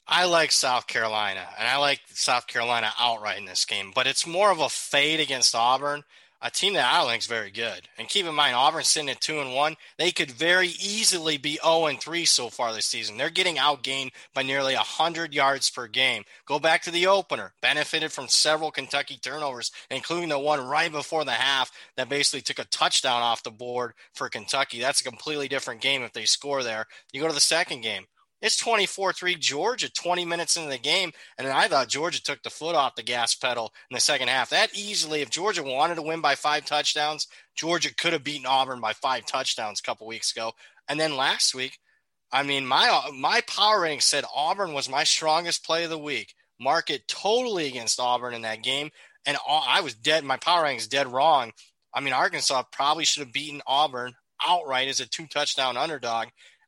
I like South Carolina, and I like South Carolina outright in this game, but it's more of a fade against Auburn a team that I think is very good. And keep in mind, Auburn's sitting at two and one, they could very easily be zero oh and three so far this season. They're getting outgained by nearly hundred yards per game. Go back to the opener, benefited from several Kentucky turnovers, including the one right before the half that basically took a touchdown off the board for Kentucky. That's a completely different game if they score there. You go to the second game. It's 24 3 Georgia 20 minutes into the game. And I thought Georgia took the foot off the gas pedal in the second half. That easily, if Georgia wanted to win by five touchdowns, Georgia could have beaten Auburn by five touchdowns a couple weeks ago. And then last week, I mean, my my power rating said Auburn was my strongest play of the week. Market totally against Auburn in that game, and I was dead. My power rating is dead wrong. I mean, Arkansas probably should have beaten Auburn outright as a two touchdown underdog.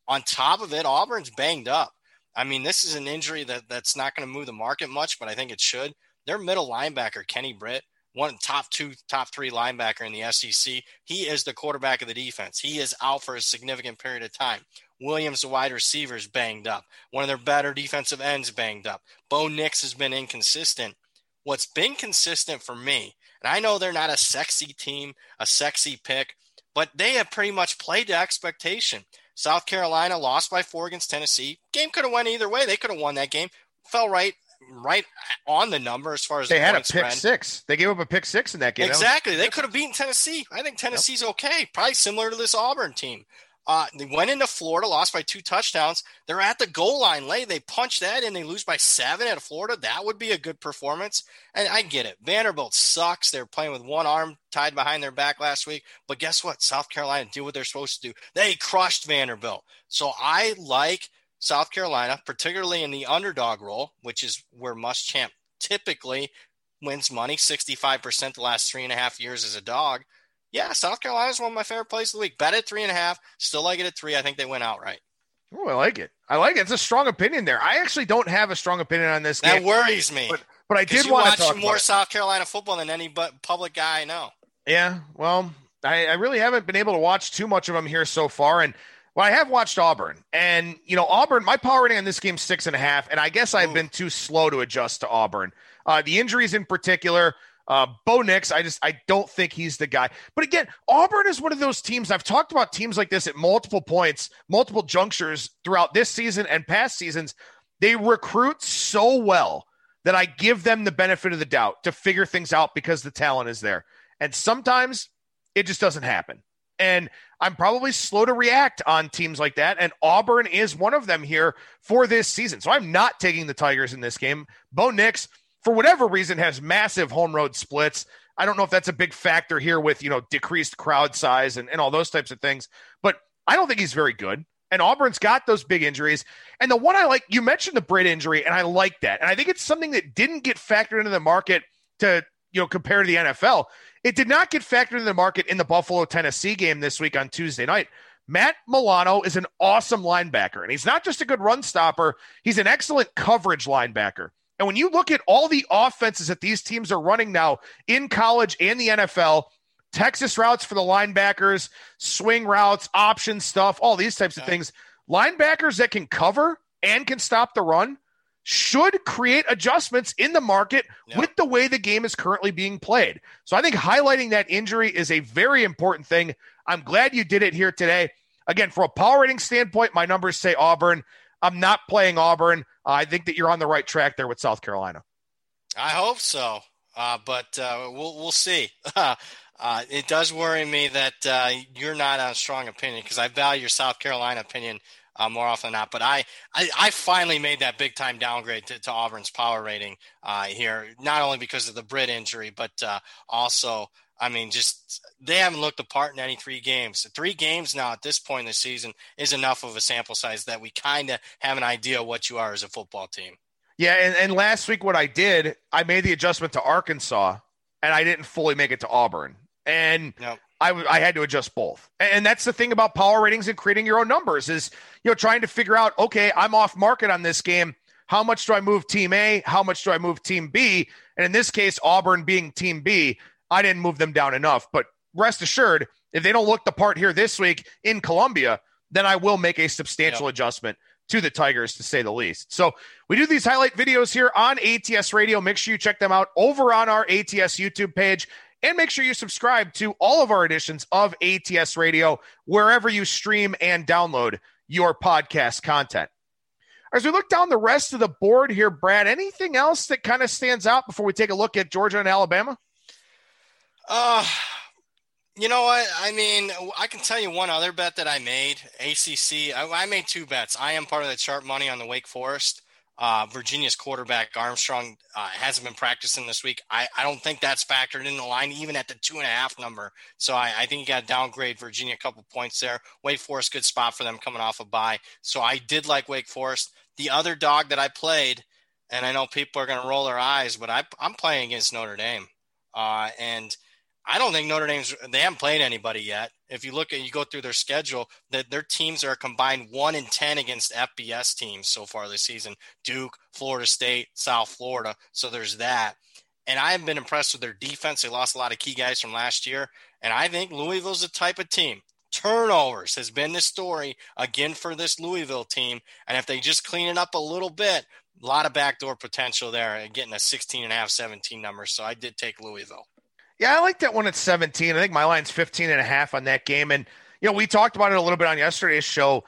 On top of it, Auburn's banged up. I mean, this is an injury that, that's not going to move the market much, but I think it should. Their middle linebacker, Kenny Britt, one top two, top three linebacker in the SEC. He is the quarterback of the defense. He is out for a significant period of time. Williams, the wide receivers, banged up. One of their better defensive ends banged up. Bo Nix has been inconsistent. What's been consistent for me, and I know they're not a sexy team, a sexy pick, but they have pretty much played to expectation. South Carolina lost by four against Tennessee. Game could have went either way. They could have won that game. Fell right right on the number as far as they the had a pick spread. six. They gave up a pick six in that game. Exactly. They could have beaten Tennessee. I think Tennessee's okay. Probably similar to this Auburn team. Uh, they went into Florida, lost by two touchdowns. They're at the goal line late. They punch that and they lose by seven at Florida. That would be a good performance. And I get it. Vanderbilt sucks. They're playing with one arm tied behind their back last week. But guess what? South Carolina did what they're supposed to do. They crushed Vanderbilt. So I like South Carolina, particularly in the underdog role, which is where Muschamp typically wins money 65% the last three and a half years as a dog yeah, South Carolina is one of my favorite plays of the week. Bet at three and a half. Still like it at three. I think they went outright. Oh, I like it. I like it. It's a strong opinion there. I actually don't have a strong opinion on this that game. worries me. But, but I did want to talk more South Carolina football than any but public guy I know. Yeah, well, I, I really haven't been able to watch too much of them here so far, and well, I have watched Auburn, and you know Auburn. My power rating on this game six and a half, and I guess I've Ooh. been too slow to adjust to Auburn. Uh, the injuries in particular. Uh, Bo Nix, I just I don't think he's the guy. But again, Auburn is one of those teams. I've talked about teams like this at multiple points, multiple junctures throughout this season and past seasons. They recruit so well that I give them the benefit of the doubt to figure things out because the talent is there. And sometimes it just doesn't happen. And I'm probably slow to react on teams like that. And Auburn is one of them here for this season. So I'm not taking the Tigers in this game. Bo Nix for whatever reason, has massive home road splits. I don't know if that's a big factor here with, you know, decreased crowd size and, and all those types of things, but I don't think he's very good. And Auburn's got those big injuries. And the one I like, you mentioned the Britt injury, and I like that. And I think it's something that didn't get factored into the market to, you know, compare to the NFL. It did not get factored into the market in the Buffalo Tennessee game this week on Tuesday night. Matt Milano is an awesome linebacker, and he's not just a good run stopper, he's an excellent coverage linebacker. And when you look at all the offenses that these teams are running now in college and the NFL, Texas routes for the linebackers, swing routes, option stuff, all these types of things, linebackers that can cover and can stop the run should create adjustments in the market yeah. with the way the game is currently being played. So I think highlighting that injury is a very important thing. I'm glad you did it here today. Again, from a power rating standpoint, my numbers say Auburn. I'm not playing Auburn. I think that you're on the right track there with South Carolina. I hope so, uh, but uh, we'll we'll see. [laughs] Uh, it does worry me that uh, you're not on a strong opinion because I value your South Carolina opinion uh, more often than not. But I, I, I, finally made that big time downgrade to, to Auburn's power rating here, not only because of the Britt injury, but also I mean, just they haven't looked apart in any three games. Three games now at this point in the season is enough of a sample size that we kind of have an idea what you are as a football team. Yeah, and, and last week what I did, I made the adjustment to Arkansas, and I didn't fully make it to Auburn, and nope. I, I had to adjust both. And that's the thing about power ratings and creating your own numbers is you know trying to figure out okay, I'm off market on this game. How much do I move team A? How much do I move team B? And in this case, Auburn being team B, I didn't move them down enough. But rest assured, if they don't look the part here this week in Columbia, then I will make a substantial yep. adjustment to the Tigers, to say the least. So we do these highlight videos here on ATS Radio. Make sure you check them out over on our ATS YouTube page. And make sure you subscribe to all of our editions of ATS Radio wherever you stream and download your podcast content. As we look down the rest of the board here, Brad, anything else that kind of stands out before we take a look at Georgia and Alabama? Uh, You know what? I mean, I can tell you one other bet that I made. ACC. I, I made two bets. I am part of the sharp money on the Wake Forest. Uh, Virginia's quarterback Armstrong uh, hasn't been practicing this week. I, I don't think that's factored in the line, even at the two and a half number. So I, I think you got to downgrade Virginia a couple points there. Wake Forest, good spot for them coming off a bye. So I did like Wake Forest. The other dog that I played, and I know people are going to roll their eyes, but I, I'm playing against Notre Dame. Uh, and – I don't think Notre Dame's they haven't played anybody yet. If you look and you go through their schedule, that their teams are combined one in ten against FBS teams so far this season. Duke, Florida State, South Florida. So there's that. And I have been impressed with their defense. They lost a lot of key guys from last year. And I think Louisville's the type of team. Turnovers has been the story again for this Louisville team. And if they just clean it up a little bit, a lot of backdoor potential there and getting a 16 and a half, 17 number. So I did take Louisville. Yeah, I like that one at 17. I think my line's 15 and a half on that game. And, you know, we talked about it a little bit on yesterday's show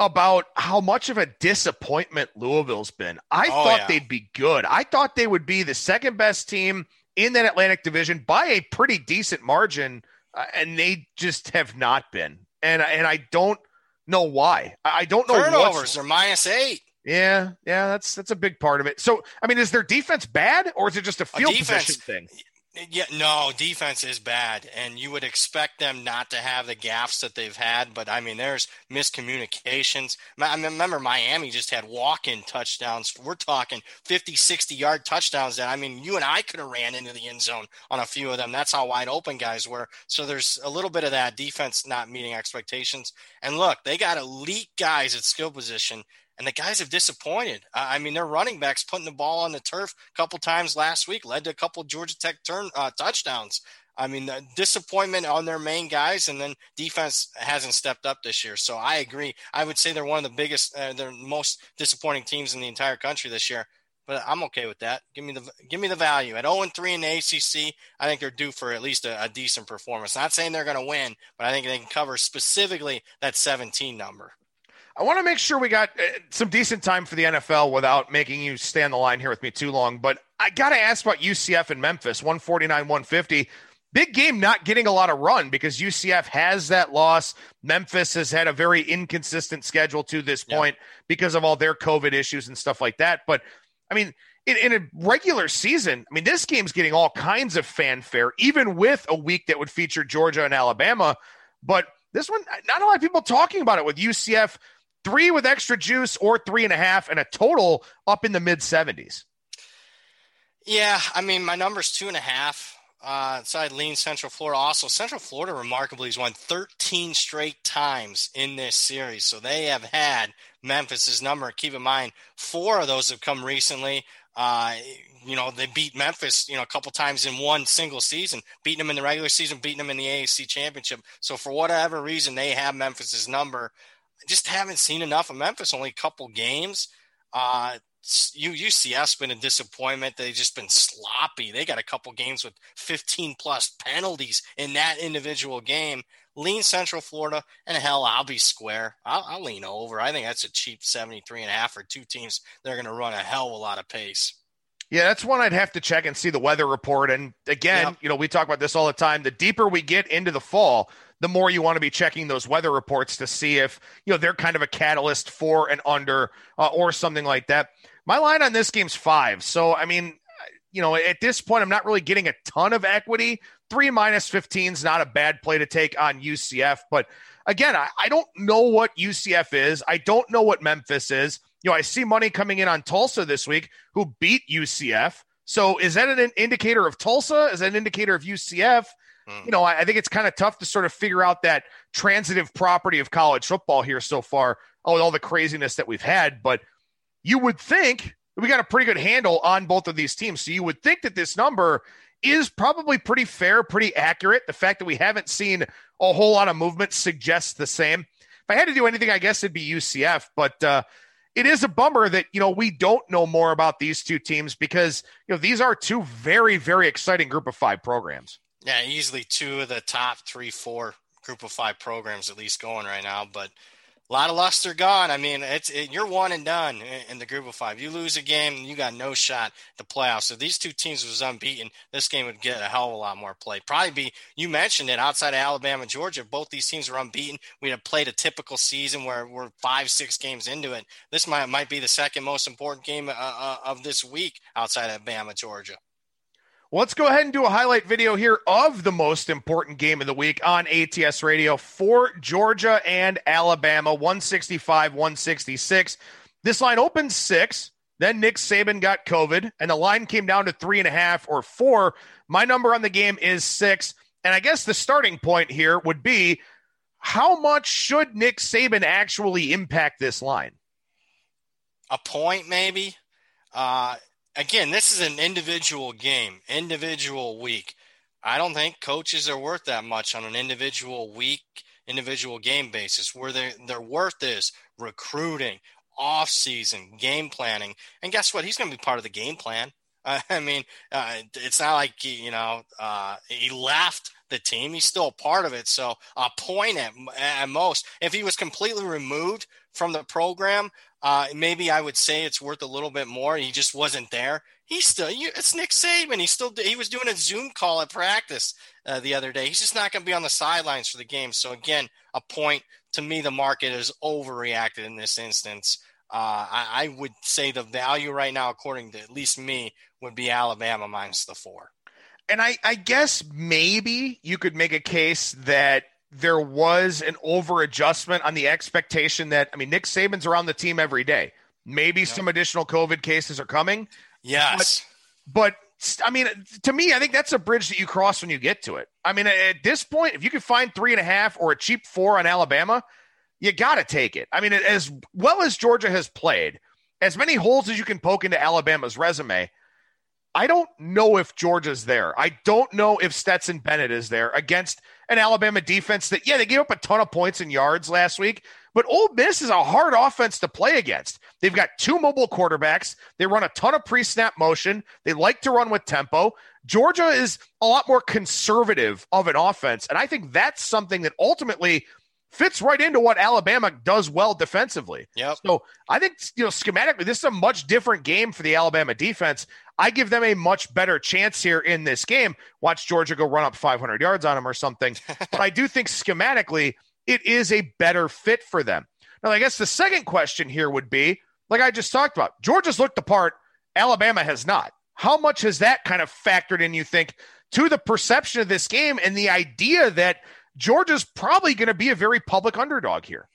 about how much of a disappointment Louisville's been. I oh, thought yeah. they'd be good. I thought they would be the second best team in that Atlantic division by a pretty decent margin, uh, and they just have not been. And and I don't know why. I don't know. Turnovers are minus eight. Yeah, yeah, that's that's a big part of it. So, I mean, is their defense bad, or is it just a field a defense, position thing? Yeah, no, defense is bad, and you would expect them not to have the gaffes that they've had. But I mean, there's miscommunications. I remember Miami just had walk-in touchdowns. We're talking 50, 60 yard touchdowns. That I mean, you and I could have ran into the end zone on a few of them. That's how wide open guys were. So there's a little bit of that defense not meeting expectations. And look, they got elite guys at skill position, and the guys have disappointed. I mean, their running backs putting the ball on the turf a couple times last week led to a couple Georgia Tech turn uh, touchdowns. I mean, the disappointment on their main guys, and then defense hasn't stepped up this year. So I agree. I would say they're one of the biggest, uh, they're most disappointing teams in the entire country this year. But I'm okay with that. Give me the give me the value at 0 and 3 in the ACC. I think they're due for at least a, a decent performance. Not saying they're going to win, but I think they can cover specifically that 17 number. I want to make sure we got uh, some decent time for the NFL without making you stand the line here with me too long. But I got to ask about UCF and Memphis, 149 150. Big game not getting a lot of run because UCF has that loss. Memphis has had a very inconsistent schedule to this point because of all their COVID issues and stuff like that. But I mean, in, in, a regular season, I mean, this game's getting all kinds of fanfare, even with a week that would feature Georgia and Alabama. But this one, not a lot of people talking about it with UCF three with extra juice or three and a half, and a total up in the mid 70s. Yeah, I mean, my number's two and a half. Uh, so I lean Central Florida. Also, Central Florida remarkably has won 13 straight times in this series. So they have had Memphis's number. Keep in mind, four of those have come recently. Uh, you know, they beat Memphis, you know, a couple times in one single season, beating them in the regular season, beating them in the AAC championship. So for whatever reason, they have Memphis's number just haven't seen enough of Memphis. Only a couple games. Uh, you UCF's been a disappointment. They've just been sloppy. They got a couple games with 15 plus penalties in that individual game. Lean Central Florida, and hell, I'll be square. I'll, I'll lean over. I think that's a cheap 73 and a half for two teams. They're going to run a hell of a lot of pace. Yeah, that's one I'd have to check and see the weather report. And again, yep. you know, we talk about this all the time. The deeper we get into the fall, the more you want to be checking those weather reports to see if you know they're kind of a catalyst for an under uh, or something like that. My line on this game's five, so I mean, you know, at this point, I'm not really getting a ton of equity. Three minus 15 is not a bad play to take on UCF, but again, I, I don't know what UCF is. I don't know what Memphis is. You know, I see money coming in on Tulsa this week, who beat UCF. So is that an indicator of Tulsa? Is that an indicator of UCF? Mm. You know, I, I think it's kind of tough to sort of figure out that transitive property of college football here so far, oh, all the craziness that we've had. But you would think we got a pretty good handle on both of these teams. So you would think that this number is probably pretty fair, pretty accurate. The fact that we haven't seen a whole lot of movement suggests the same. If I had to do anything, I guess it'd be UCF. But uh, it is a bummer that you know we don't know more about these two teams because you know these are two very, very exciting group of five programs. Yeah, easily two of the top three, four group of five programs at least going right now. But a lot of luster gone. I mean, it's it, you're one and done in, the group of five. You lose a game, you got no shot the playoffs. If these two teams was unbeaten, this game would get a hell of a lot more play. Probably be you mentioned it outside of Alabama, Georgia. Both these teams were unbeaten. We'd have played a typical season where we're five, six games into it. This might might be the second most important game uh, uh, of this week outside of Bama, Georgia. Let's go ahead and do a highlight video here of the most important game of the week on ATS Radio for Georgia and Alabama, 165 166. This line opened six. Then Nick Saban got COVID, and the line came down to three and a half or four. My number on the game is six. And I guess the starting point here would be how much should Nick Saban actually impact this line? A point, maybe. Uh, again, this is an individual game, individual week. I don't think coaches are worth that much on an individual week, individual game basis. Where their their worth is recruiting, off season, game planning, and guess what? He's going to be part of the game plan. [laughs] I mean, uh, it's not like you know uh, he left the team; he's still a part of it. So a point at, at most. If he was completely removed from the program, uh, maybe I would say it's worth a little bit more. He just wasn't there. He's still, it's Nick Saban. He still, he was doing a Zoom call at practice uh, the other day. He's just not going to be on the sidelines for the game. So again, a point to me, the market is overreacted in this instance. Uh, I, I would say the value right now, according to at least me, would be Alabama minus the four. And I, I guess maybe you could make a case that there was an over adjustment on the expectation that I mean Nick Saban's around the team every day. Maybe yep. some additional COVID cases are coming. Yes. But, but I mean, to me, I think that's a bridge that you cross when you get to it. I mean, at this point, if you can find three and a half or a cheap four on Alabama, you got to take it. I mean, as well as Georgia has played, as many holes as you can poke into Alabama's resume, I don't know if Georgia's there. I don't know if Stetson Bennett is there against an Alabama defense that, yeah, they gave up a ton of points and yards last week, but Ole Miss is a hard offense to play against. They've got two mobile quarterbacks. They run a ton of pre snap motion. They like to run with tempo. Georgia is a lot more conservative of an offense. And I think that's something that ultimately fits right into what Alabama does well defensively. Yep. So I think you know schematically this is a much different game for the Alabama defense. I give them a much better chance here in this game. Watch Georgia go run up 500 yards on them or something. [laughs] but I do think schematically it is a better fit for them. Now, I guess the second question here would be like I just talked about, Georgia's looked the part, Alabama has not. How much has that kind of factored in, you think, to the perception of this game and the idea that Georgia's probably going to be a very public underdog here?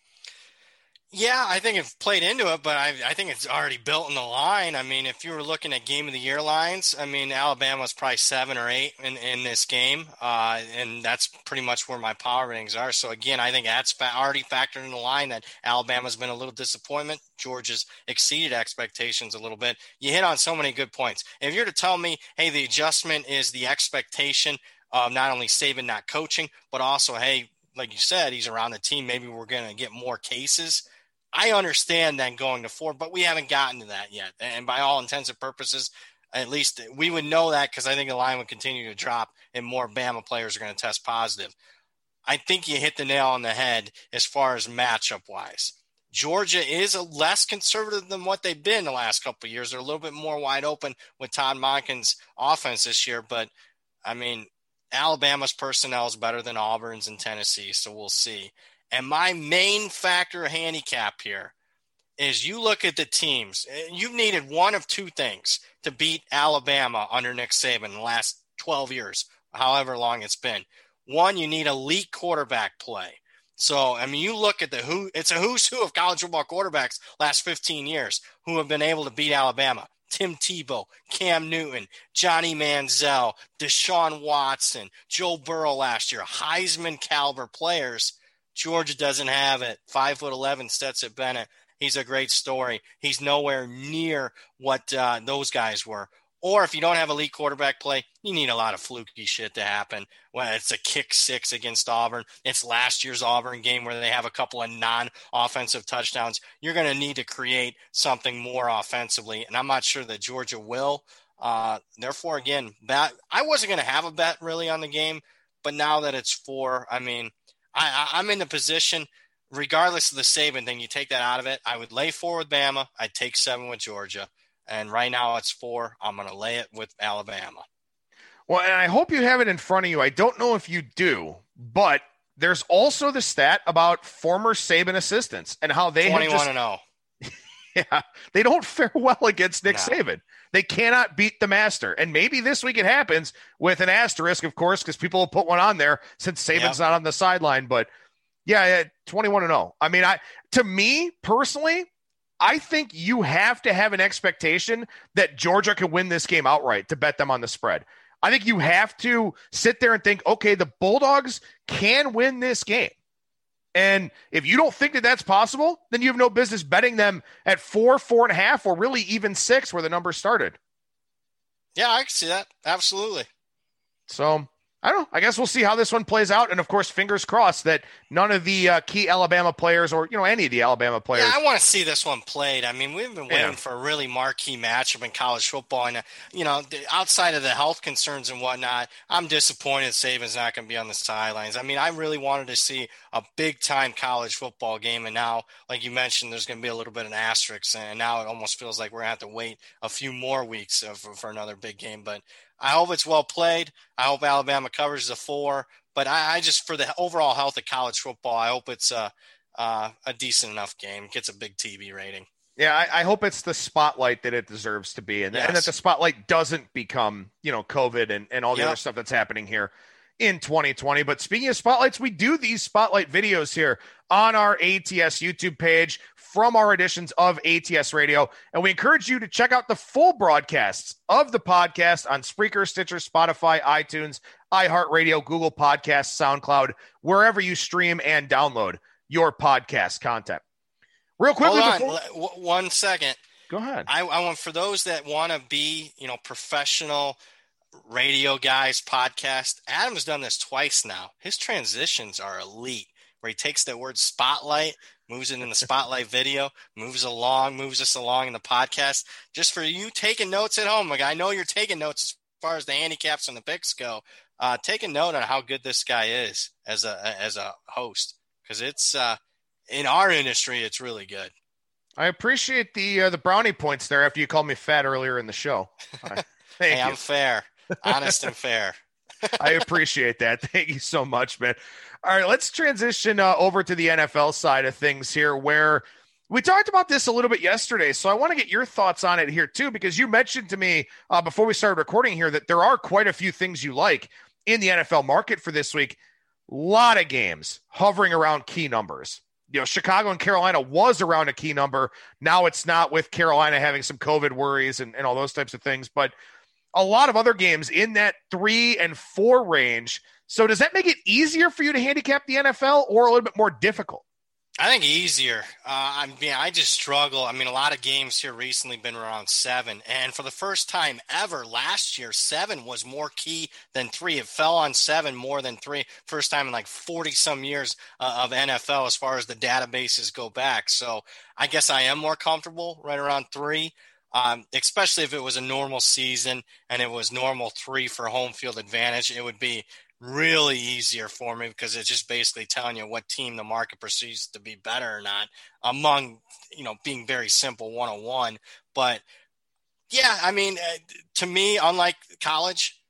Yeah, I think it's played into it, but I, I think it's already built in the line. I mean, if you were looking at game of the year lines, I mean, Alabama's probably seven or eight in, in this game, uh, and that's pretty much where my power ratings are. So again, I think that's already factored in the line that Alabama's been a little disappointment. Georgia's exceeded expectations a little bit. You hit on so many good points. If you're to tell me, hey, the adjustment is the expectation of not only Saban, not coaching, but also, hey, like you said, he's around the team. Maybe we're going to get more cases I understand then going to four, but we haven't gotten to that yet. And by all intents and purposes, at least we would know that because I think the line would continue to drop and more Bama players are going to test positive. I think you hit the nail on the head as far as matchup wise. Georgia is a less conservative than what they've been the last couple years. They're a little bit more wide open with Todd Monken's offense this year, but I mean, Alabama's personnel is better than Auburn's and Tennessee, so we'll see. And my main factor handicap here is you look at the teams. You've needed one of two things to beat Alabama under Nick Saban in the last 12 years, however long it's been. One, you need elite quarterback play. So, I mean, you look at the who, it's a who's who of college football quarterbacks last 15 years who have been able to beat Alabama. Tim Tebow, Cam Newton, Johnny Manziel, Deshaun Watson, Joe Burrow last year, Heisman caliber players Georgia doesn't have it. Five foot eleven, Stetson Bennett. He's a great story. He's nowhere near what uh, those guys were. Or if you don't have elite quarterback play, you need a lot of fluky shit to happen. Well, it's a kick six against Auburn. It's last year's Auburn game where they have a couple of non-offensive touchdowns. You're going to need to create something more offensively, and I'm not sure that Georgia will. Uh, therefore, again, bet I wasn't going to have a bet really on the game, but now that it's four, I mean – I, I'm in the position regardless of the Saban thing, you take that out of it. I would lay four with Bama. I'd take seven with Georgia. And right now it's four. I'm going to lay it with Alabama. Well, and I hope you have it in front of you. I don't know if you do, but there's also the stat about former Saban assistants and how they 21 just, and 0. [laughs] Yeah, they don't fare well against Nick no. Saban. They cannot beat the master. And maybe this week it happens with an asterisk, of course, because people will put one on there since Saban's not on the sideline. But yeah, 21 and 0. I mean, I to me personally, I think you have to have an expectation that Georgia can win this game outright to bet them on the spread. I think you have to sit there and think, okay, the Bulldogs can win this game. And if you don't think that that's possible, then you have no business betting them at four, four and a half, or really even six, where the number started. Yeah, I can see that. Absolutely. So I don't know. I guess we'll see how this one plays out, and of course, fingers crossed that none of the uh, key Alabama players, or you know, any of the Alabama players. Yeah, I want to see this one played. I mean, we've been waiting yeah. for a really marquee matchup in college football, and uh, you know, outside of the health concerns and whatnot, I'm disappointed Saban's not going to be on the sidelines. I mean, I really wanted to see a big time college football game, and now, like you mentioned, there's going to be a little bit of an asterisk, and now it almost feels like we're going to have to wait a few more weeks for, for another big game. But I hope it's well played. I hope Alabama covers the four. But I, I just, for the overall health of college football, I hope it's a, uh, a decent enough game, gets a big TV rating. Yeah, I, I, hope it's the spotlight that it deserves to be, and, yes. and, that the spotlight doesn't become, you know, COVID and, and all the yep. other stuff that's happening here in 2020. But speaking of spotlights, we do these spotlight videos here on our ATS YouTube page from our editions of ATS Radio. And we encourage you to check out the full broadcasts of the podcast on Spreaker, Stitcher, Spotify, iTunes, iHeartRadio, Google Podcasts, SoundCloud, wherever you stream and download your podcast content. Real quickly, before- one second. Go ahead. I, I want for those that want to be, you know, professional radio guys podcast. Adam's done this twice now. His transitions are elite. Where he takes the word spotlight moves it in the spotlight video, moves along, moves us along in the podcast. Just for you taking notes at home, like I know you're taking notes as far as the handicaps and the picks go. Uh, take a note on how good this guy is as a as a host because it's uh, in our industry, it's really good. I appreciate the uh, the brownie points there after you called me fat earlier in the show. [laughs] hey, you. I'm fair, honest and fair. [laughs] I appreciate that. Thank you so much, man. All right, let's transition uh, over to the NFL side of things here, where we talked about this a little bit yesterday. So I want to get your thoughts on it here too, because you mentioned to me uh, before we started recording here that there are quite a few things you like in the NFL market for this week. A lot of games hovering around key numbers. You know, Chicago and Carolina was around a key number. Now it's not with Carolina having some COVID worries and, and all those types of things. But a lot of other games in that three and four range so does that make it easier for you to handicap the NFL or a little bit more difficult? I think easier. Uh, I mean, I just struggle. I mean, a lot of games here recently been around seven, and for the first time ever last year, seven was more key than three. It fell on seven more than three. First time in like forty some years uh, of NFL as far as the databases go back. So I guess I am more comfortable right around three. Um, especially if it was a normal season and it was normal three for home field advantage, it would be really easier for me because it's just basically telling you what team the market perceives to be better or not among you know being very simple one-on-one. But yeah i mean uh, to me unlike college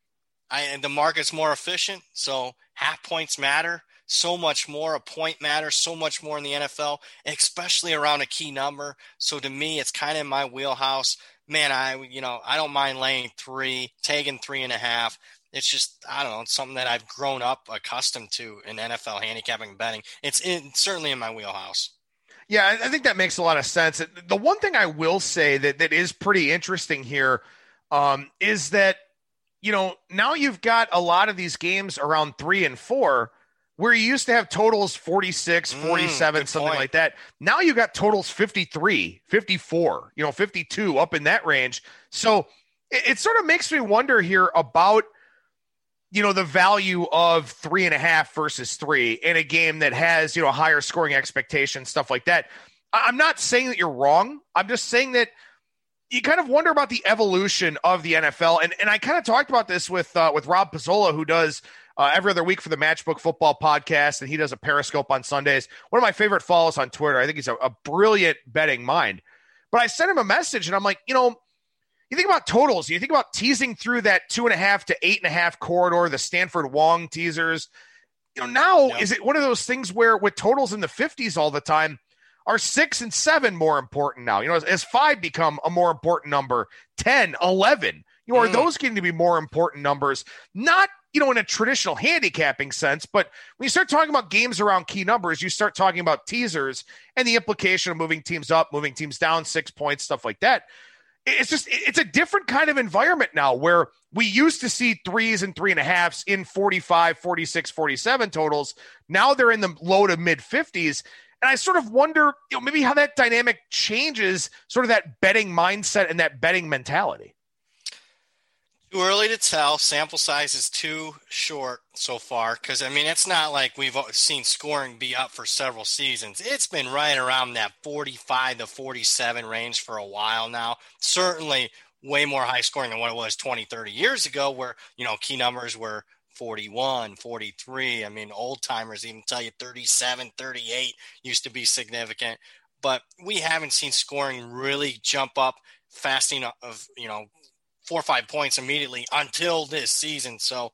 I, the market's more efficient so half points matter so much more a point matters so much more in the nfl especially around a key number. So to me it's kind of my wheelhouse. Man i you know i don't mind laying three taking three and a half it's just I don't know. It's something that I've grown up accustomed to in NFL handicapping and betting. It's in, certainly in my wheelhouse. Yeah, I think that makes a lot of sense. The one thing I will say that that is pretty interesting here um, is that you know now you've got a lot of these games around three and four where you used to have totals 46 mm, 47 mm, something point. like that now you got totals 53 54 you know 52 up in that range so it, it sort of makes me wonder here about you know, the value of three and a half versus three in a game that has, you know, higher scoring expectations, stuff like that. I'm not saying that you're wrong. I'm just saying that you kind of wonder about the evolution of the NFL. And, and I kind of talked about this with, uh, with Rob Pizzola, who does uh, every other week for the Matchbook Football Podcast, and he does a Periscope on Sundays. One of my favorite follows on Twitter. I think he's a, a brilliant betting mind. But I sent him a message, and I'm like, you know, you think about totals, you think about teasing through that two and a half to eight and a half corridor, the Stanford Wong teasers. You know, now yep. is it one of those things where with totals in the 50s all the time, are six and seven more important now? You know, as, as five become a more important number, 10, 11, you know, are mm. those getting to be more important numbers? Not you know, in a traditional handicapping sense. But when you start talking about games around key numbers, you start talking about teasers and the implication of moving teams up, moving teams down six points, stuff like that. It's just, it's a different kind of environment now where we used to see threes and three and a halves in 45, 46, 47 totals. Now they're in the low to mid 50s. And I sort of wonder, you know, maybe how that dynamic changes sort of that betting mindset and that betting mentality. Too early to tell. Sample size is too short so far because I mean it's not like we've seen scoring be up for several seasons. It's been right around that 45 to 47 range for a while now. Certainly way more high scoring than what it was 20, 30 years ago where, you know, key numbers were 41, 43. I mean, old timers even tell you 37, 38 used to be significant. But we haven't seen scoring really jump up fasting of, you know, four or five points immediately until this season. So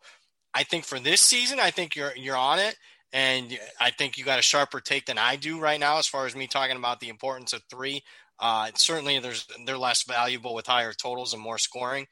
I think for this season, I think you're you're on it. And I think you got a sharper take than I do right now, as far as me talking about the importance of three. Uh, certainly, there's they're less valuable with higher totals and more scoring,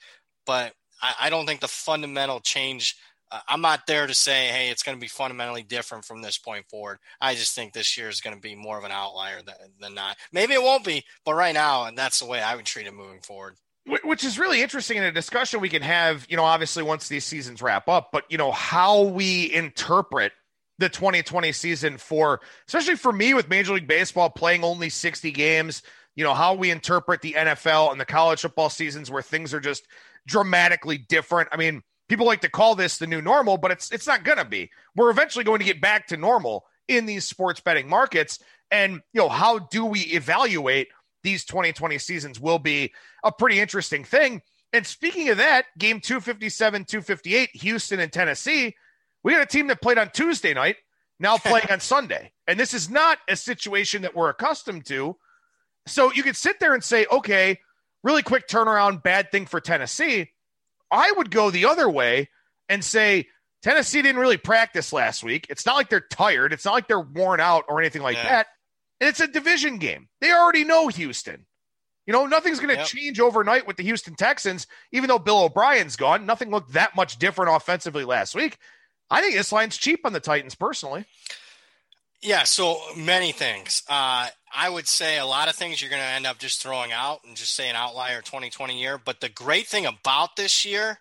but I, I don't think the fundamental change. Uh, I'm not there to say, hey, it's going to be fundamentally different from this point forward. I just think this year is going to be more of an outlier than, than not. Maybe it won't be, but right now, and that's the way I would treat it moving forward which is really interesting in a discussion we can have you know obviously once these seasons wrap up but you know how we interpret the 2020 season for especially for me with major league baseball playing only 60 games you know how we interpret the nfl and the college football seasons where things are just dramatically different. I mean people like to call this the new normal but it's it's not going to be. We're eventually going to get back to normal in these sports betting markets. And you know how do we evaluate these 2020 seasons will be a pretty interesting thing. And speaking of that, game 257, 258, Houston and Tennessee, we got a team that played on Tuesday night, now [laughs] playing on Sunday. And this is not a situation that we're accustomed to. So you could sit there and say, okay, really quick turnaround, bad thing for Tennessee. I would go the other way and say, Tennessee didn't really practice last week. It's not like they're tired. It's not like they're worn out or anything like yeah. that. And it's a division game. They already know Houston. You know, nothing's going to yep. change overnight with the Houston Texans, even though Bill O'Brien's gone. Nothing looked that much different offensively last week. I think this line's cheap on the Titans personally. Yeah, so many things. Uh, I would say a lot of things you're going to end up just throwing out and just say an outlier 2020 year. But the great thing about this year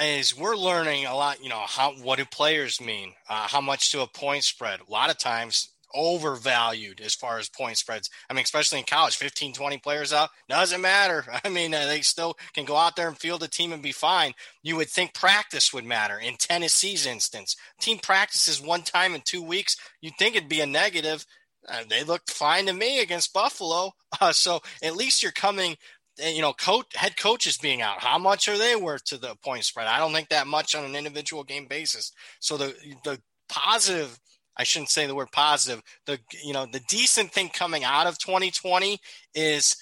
is we're learning a lot. You know, how what do players mean? Uh, how much to a point spread? A lot of times overvalued as far as point spreads. I mean, especially in college, 15, 20 players out, doesn't matter. [laughs] I mean, uh, they still can go out there and field a team and be fine. You would think practice would matter. In Tennessee's instance, team practices one time in two weeks, you'd think it'd be a negative. Uh, they looked fine to me against Buffalo. [laughs] Uh, so at least you're coming uh, you know, coach head coaches being out. How much are they worth to the point spread? I don't think that much on an individual game basis. So the the positive I shouldn't say the word positive. The you know the decent thing coming out of 2020 is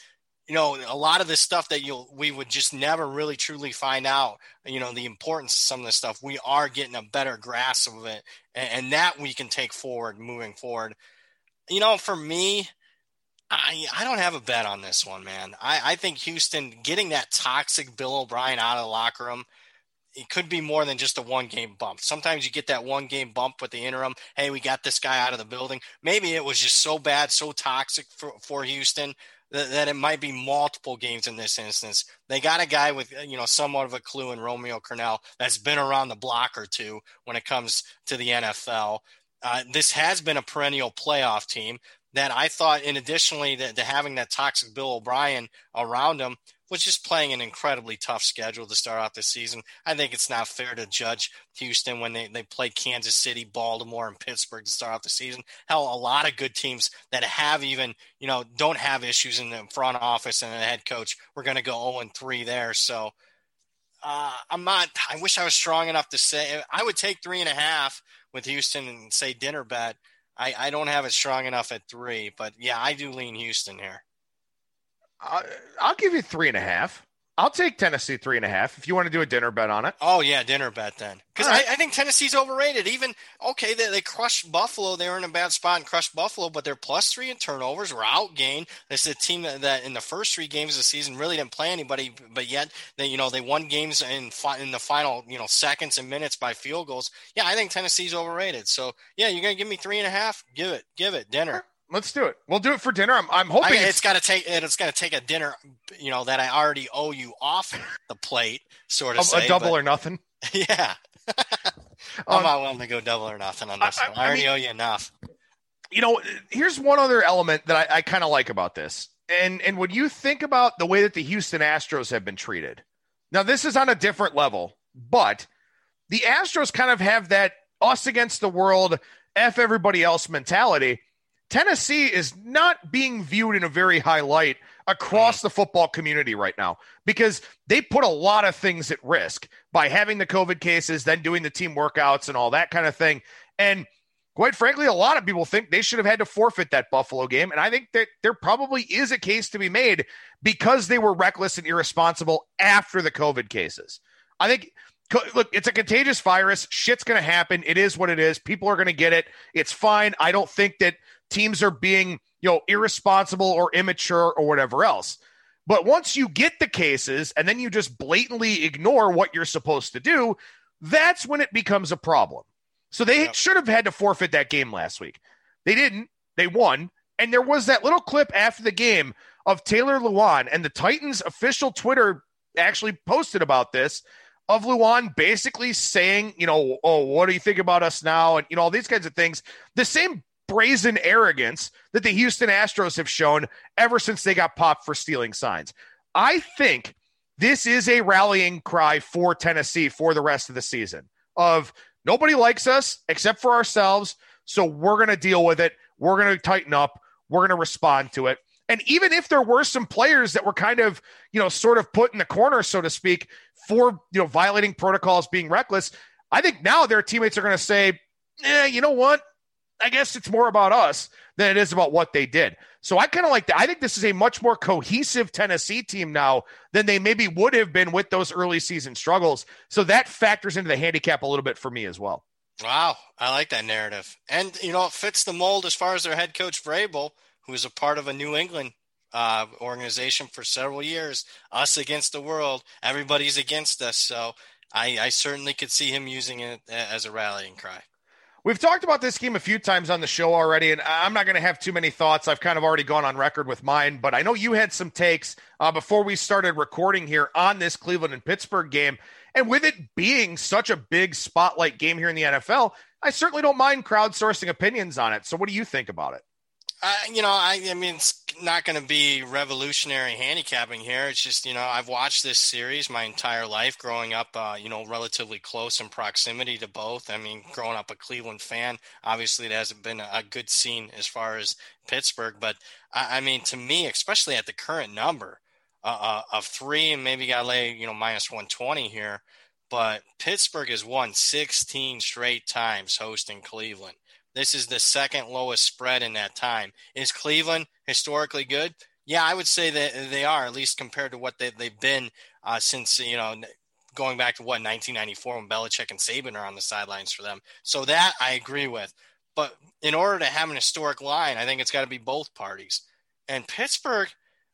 you know a lot of the stuff that you'll we would just never really truly find out. You know the importance of some of this stuff. We are getting a better grasp of it, and, and that we can take forward moving forward. You know, for me. I, I don't have a bet on this one, man. I, I think Houston getting that toxic Bill O'Brien out of the locker room it could be more than just a one game bump. Sometimes you get that one game bump with the interim. Hey, we got this guy out of the building. Maybe it was just so bad, so toxic for, for Houston that, that, it might be multiple games in this instance. They got a guy with, you know, somewhat of a clue in Romeo Crennel that's been around the block or two when it comes to the NFL. Uh, this has been a perennial playoff team that I thought, in additionally to, to having that toxic Bill O'Brien around him, was just playing an incredibly tough schedule to start off the season. I think it's not fair to judge Houston when they, they play Kansas City, Baltimore, and Pittsburgh to start off the season. Hell, a lot of good teams that have even, you know, don't have issues in the front office and the head coach. We're going to go 0 3 there. So uh, I'm not, I wish I was strong enough to say, I would take three and a half with Houston and say dinner bet. I, I don't have it strong enough at three, but yeah, I do lean Houston here. I'll give you three and a half. I'll take Tennessee three and a half if you want to do a dinner bet on it. Oh yeah, dinner bet then. Because right. I, I, think Tennessee's overrated. Even okay, they, they crushed Buffalo. They were in a bad spot and crushed Buffalo, but they're plus three in turnovers. Were outgained. This is a team that, that, in the first three games of the season really didn't play anybody, but yet they you know they won games in fi- in the final you know seconds and minutes by field goals. Yeah, I think Tennessee's overrated. So yeah, you're gonna give me three and a half. Give it, give it dinner. Let's do it. We'll do it for dinner. I'm, I'm hoping I it's, it's got to take it's got to take a dinner, you know, that I already owe you off the plate, sort of. A, say, a double but, or nothing. [laughs] Yeah, [laughs] I'm um, not willing to go double or nothing on this I, one. I, I already mean, owe you enough. You know, here's one other element that I, I kind of like about this, and and when you think about the way that the Houston Astros have been treated, now this is on a different level, but the Astros kind of have that us against the world, f everybody else mentality Tennessee is not being viewed in a very high light across mm-hmm. the football community right now because they put a lot of things at risk by having the COVID cases, then doing the team workouts and all that kind of thing. And quite frankly, a lot of people think they should have had to forfeit that Buffalo game. And I think that there probably is a case to be made because they were reckless and irresponsible after the COVID cases. I think look, it's a contagious virus. Shit's going to happen. It is what it is. People are going to get it. It's fine. I don't think that teams are being, you know, irresponsible or immature or whatever else. But once you get the cases and then you just blatantly ignore what you're supposed to do, that's when it becomes a problem. So they yep. should have had to forfeit that game last week. They didn't. They won. And there was that little clip after the game of Taylor Lewan, and the Titans official Twitter actually posted about this of Lewan basically saying, you know, oh, what do you think about us now? And, you know, all these kinds of things. The same brazen arrogance that the Houston Astros have shown ever since they got popped for stealing signs. I think this is a rallying cry for Tennessee for the rest of the season of nobody likes us except for ourselves. So we're going to deal with it. We're going to tighten up. We're going to respond to it. And even if there were some players that were kind of, you know, sort of put in the corner, so to speak, for, you know, violating protocols, being reckless, I think now their teammates are going to say, eh, you know what? I guess it's more about us than it is about what they did. So I kind of like that. I think this is a much more cohesive Tennessee team now than they maybe would have been with those early season struggles. So that factors into the handicap a little bit for me as well. Wow, I like that narrative, and you know it fits the mold as far as their head coach Vrabel, who is a part of a New England uh, organization for several years. Us against the world, everybody's against us. So I, I certainly could see him using it as a rallying cry. We've talked about this game a few times on the show already, and I'm not going to have too many thoughts. I've kind of already gone on record with mine, but I know you had some takes uh, before we started recording here on this Cleveland and Pittsburgh game. And with it being such a big spotlight game here in the NFL, I certainly don't mind crowdsourcing opinions on it. So, what do you think about it? Uh, you know, I, I mean, it's not going to be revolutionary handicapping here. It's just, you know, I've watched this series my entire life growing up, uh, you know, relatively close in proximity to both. I mean, growing up a Cleveland fan, obviously it hasn't been a good scene as far as Pittsburgh. But I, I mean, to me, especially at the current number uh, uh of three, and maybe got to lay, you know, minus 120 here. But Pittsburgh has won 16 straight times hosting Cleveland. This is the second lowest spread in that time. Is Cleveland historically good? Yeah, I would say that they are, at least compared to what they, they've been uh, since, you know, going back to what, 1994 when Belichick and Saban are on the sidelines for them. So that I agree with. But in order to have an historic line, I think it's got to be both parties. And Pittsburgh,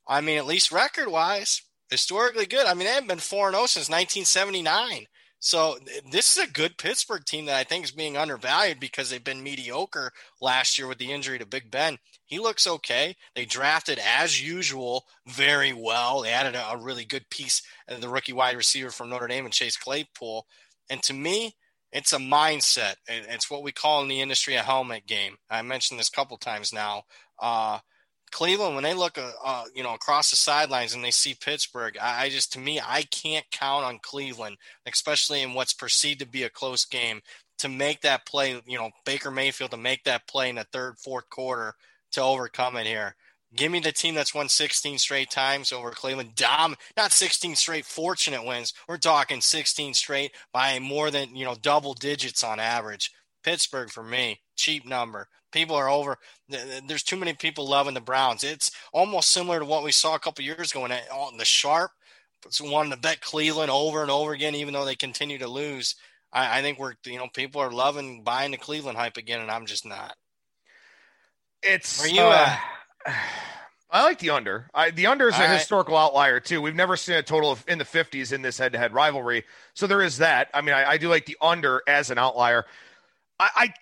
I mean, at least record wise, historically good. I mean, they haven't been 4 0 since 1979. So this is a good Pittsburgh team that I think is being undervalued because they've been mediocre last year with the injury to Big Ben. He looks okay. They drafted as usual very well. They added a, a really good piece, the rookie wide receiver from Notre Dame and Chase Claypool. And to me, it's a mindset. It's what we call in the industry a helmet game. I mentioned this a couple times now. Uh, Cleveland, when they look, uh, uh, you know, across the sidelines and they see Pittsburgh, I, I, just, to me, I can't count on Cleveland, especially in what's perceived to be a close game, to make that play. You know, Baker Mayfield to make that play in the third, fourth quarter to overcome it here. Give me the team that's won 16 straight times over Cleveland. Dom, not 16 straight fortunate wins. We're talking 16 straight by more than, you know, double digits on average. Pittsburgh for me, cheap number. People are over. There's too many people loving the Browns. It's almost similar to what we saw a couple years ago in the sharp. Wanting to bet Cleveland over and over again, even though they continue to lose. I, I think we're, you know, people are loving buying the Cleveland hype again, and I'm just not. It's where you uh, at? [sighs] I like the under. I, the under is All a right. historical outlier too. We've never seen a total of in the 50s in this head-to-head rivalry, so there is that. I mean, I, I do like the under as an outlier. I, I,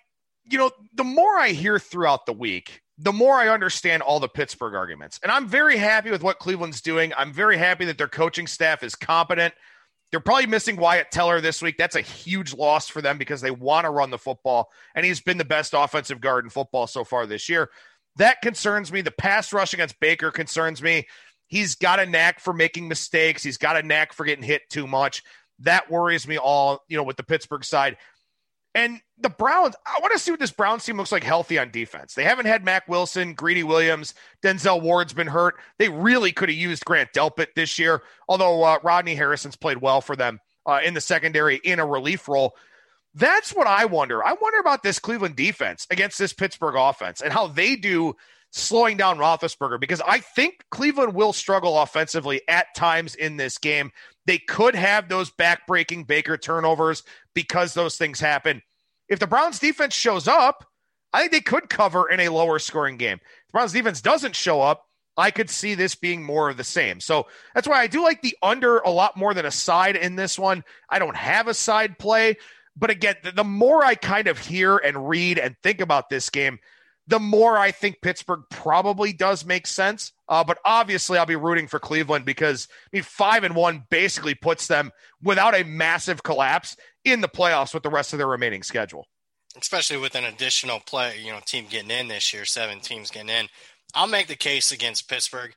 you know, the more I hear throughout the week, the more I understand all the Pittsburgh arguments, and I'm very happy with what Cleveland's doing. I'm very happy that their coaching staff is competent. They're probably missing Wyatt Teller this week. That's a huge loss for them because they want to run the football, and he's been the best offensive guard in football so far this year. That concerns me. The pass rush against Baker concerns me. He's got a knack for making mistakes. He's got a knack for getting hit too much. That worries me all, you know, with the Pittsburgh side. And the Browns, I want to see what this Browns team looks like healthy on defense. They haven't had Mack Wilson, Greedy Williams, Denzel Ward's been hurt. They really could have used Grant Delpit this year, although uh, Ronnie Harrison's played well for them uh, in the secondary in a relief role. That's what I wonder. I wonder about this Cleveland defense against this Pittsburgh offense and how they do slowing down Roethlisberger because I think Cleveland will struggle offensively at times in this game. They could have those backbreaking Baker turnovers because those things happen. If the Browns defense shows up, I think they could cover in a lower scoring game. If the Browns defense doesn't show up, I could see this being more of the same. So that's why I do like the under a lot more than a side in this one. I don't have a side play, but again, the, more I kind of hear and read and think about this game, the more I think Pittsburgh probably does make sense. Uh, but obviously, I'll be rooting for Cleveland because I mean, five and one basically puts them without a massive collapse in the playoffs with the rest of their remaining schedule. Especially with an additional play, you know, team getting in this year, seven teams getting in. I'll make the case against Pittsburgh.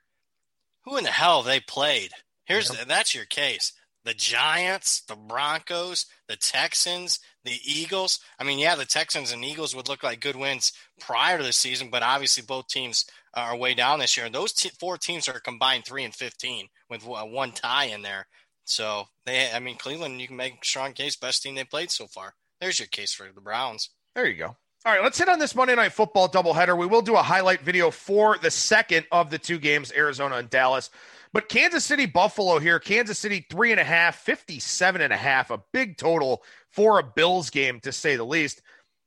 Who in the hell they played? Here's yep. that's your case the Giants, the Broncos, the Texans, the Eagles. I mean, yeah, the Texans and Eagles would look like good wins prior to the season, but obviously both teams are way down this year. And those t- four teams are combined three and fifteen with uh, one tie in there. So they, I mean, Cleveland, you can make a strong case, best team they played so far. There's your case for the Browns. There you go. All right, let's hit on this Monday Night Football doubleheader. We will do a highlight video for the second of the two games, Arizona and Dallas. But Kansas City, Buffalo here. Kansas City, three and a half, 57 and a half, a big total for a Bills game, to say the least.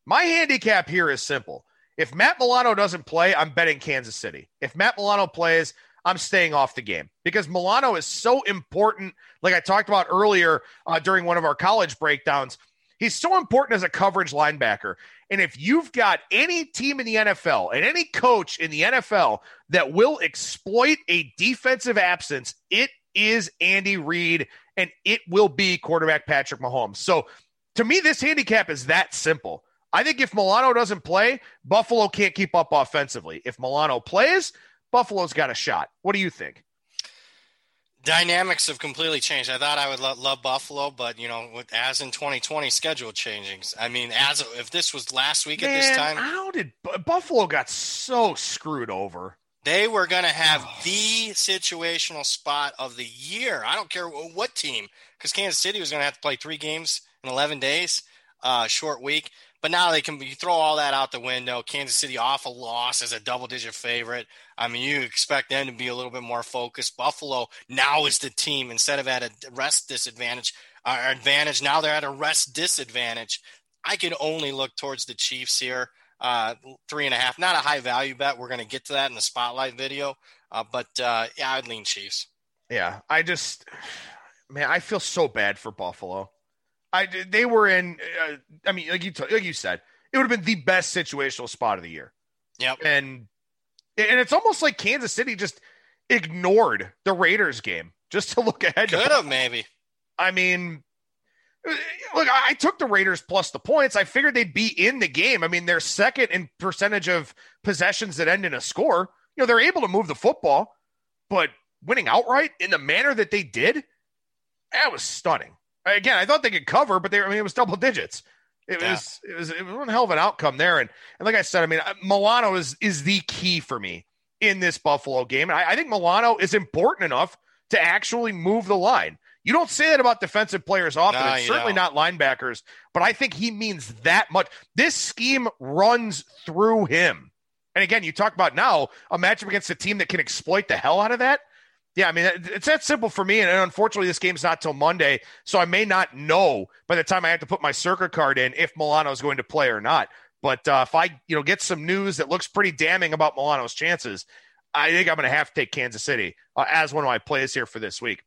My handicap here is simple. If Matt Milano doesn't play, I'm betting Kansas City. If Matt Milano plays, I'm staying off the game because Milano is so important. Like I talked about earlier uh, during one of our college breakdowns, he's so important as a coverage linebacker. And if you've got any team in the NFL and any coach in the NFL that will exploit a defensive absence, it is Andy Reid and it will be quarterback Patrick Mahomes. So to me, this handicap is that simple. I think if Milano doesn't play, Buffalo can't keep up offensively. If Milano plays, Buffalo's got a shot. What do you think? Dynamics have completely changed. I thought I would lo- love Buffalo, but you know, with, as in 2020 schedule changing. I mean, as if this was last week Man, at this time, how did Buffalo got so screwed over? They were going to have oh. [sighs] the situational spot of the year. I don't care what team, because Kansas City was going to have to play three games in 11 days, uh, short week. But now they can you throw all that out the window. Kansas City off a loss as a double digit favorite. I mean, you expect them to be a little bit more focused. Buffalo now is the team instead of at a rest disadvantage or uh, advantage. Now they're at a rest disadvantage. I can only look towards the Chiefs here. Uh, three and a half, not a high value bet. We're going to get to that in the spotlight video. Uh, but uh, yeah, I'd lean Chiefs. Yeah, I just, man, I feel so bad for Buffalo. I they were in. Uh, I mean, like you t- like you said, it would have been the best situational spot of the year. Yep. And and it's almost like Kansas City just ignored the Raiders game just to look ahead. Could have maybe. I mean, look, I took the Raiders plus the points. I figured they'd be in the game. I mean, they're second in percentage of possessions that end in a score. you know, they're able to move the football, but winning outright in the manner that they did, that was stunning. Again, I thought they could cover, but they, I mean, it was double digits. It yeah. was, it was, it was one hell of an outcome there. And, and like I said, I mean, uh, Milano is, is the key for me in this Buffalo game. And I, I think Milano is important enough to actually move the line. You don't say that about defensive players often, no, certainly don't. not linebackers, but I think he means that much. This scheme runs through him. And again, you talk about now a matchup against a team that can exploit the hell out of that. Yeah, I mean, it's that simple for me. And unfortunately, this game's not till Monday. So I may not know by the time I have to put my Circa card in if Milano is going to play or not. But uh, if I, you know, get some news that looks pretty damning about Milano's chances, I think I'm going to have to take Kansas City uh, as one of my plays here for this week.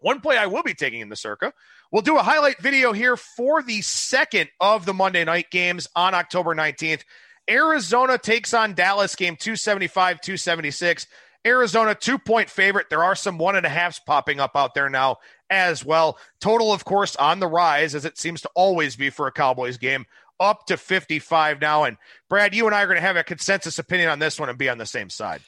One play I will be taking in the circa. We'll do a highlight video here for the second of the Monday night games on October 19th. Arizona takes on Dallas game 275, 276. Arizona, two point favorite. There are some one and a halfs popping up out there now as well. Total, of course, on the rise, as it seems to always be for a Cowboys game, up to 55 now. And Brad, you and I are going to have a consensus opinion on this one and be on the same side.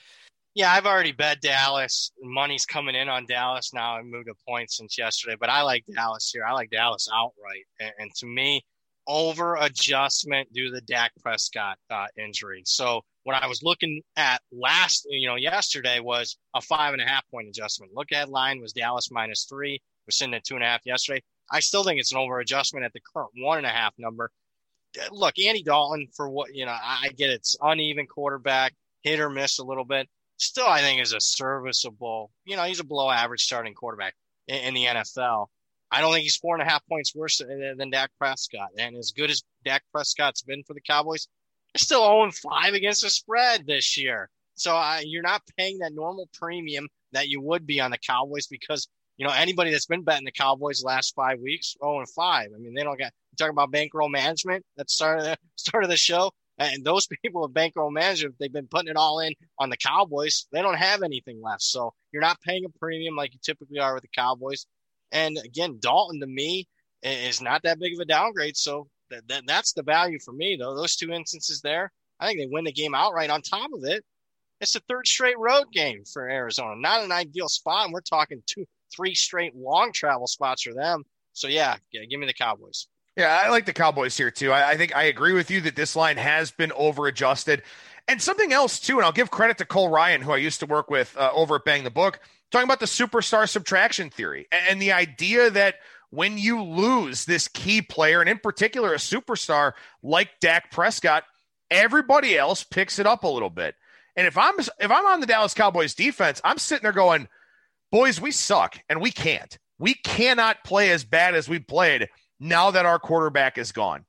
Yeah, I've already bet Dallas. Money's coming in on Dallas now. I moved a point since yesterday, but I like Dallas here. I like Dallas outright. And, and to me, over adjustment due to the Dak Prescott uh, injury. So what I was looking at last, you know, yesterday was a five and a half point adjustment. Look at line was Dallas minus three. We're sitting at two and a half yesterday. I still think it's an over adjustment at the current one and a half number. Look, Andy Dalton for what you know, I get it's uneven quarterback, hit or miss a little bit still I think is a serviceable. You know, he's a below average starting quarterback in, in the NFL. I don't think he's four and a half points worse than, than Dak Prescott. And as good as Dak Prescott's been for the Cowboys, they're still 0 5 against the spread this year. So uh, you're not paying that normal premium that you would be on the Cowboys because you know anybody that's been betting the Cowboys last five weeks, 0 and 5. I mean, they don't get. Talking about bankroll management at the start of the [laughs] start of the show. And those [laughs] people with bankroll management, they've been putting it all in on the Cowboys. They don't have anything left. So you're not paying a premium like you typically are with the Cowboys. And again, Dalton to me is not that big of a downgrade. So that, that, that's the value for me, though. Those two instances there, I think they win the game outright. On top of it, it's the third straight road game for Arizona. Not an ideal spot. And we're talking two, three straight long travel spots for them. So yeah, yeah give me the Cowboys. Yeah, I like the Cowboys here too. I, I, think I agree with you that this line has been over adjusted. And something else too, and I'll give credit to Cole Ryan, who I used to work with uh, over at Bang the Book, talking about the superstar subtraction theory and, and the idea that when you lose this key player, and in particular a superstar like Dak Prescott, everybody else picks it up a little bit. And if I'm if I'm on the Dallas Cowboys defense, I'm sitting there going, "Boys, we suck and we can't. We cannot play as bad as we played." now that our quarterback is gone.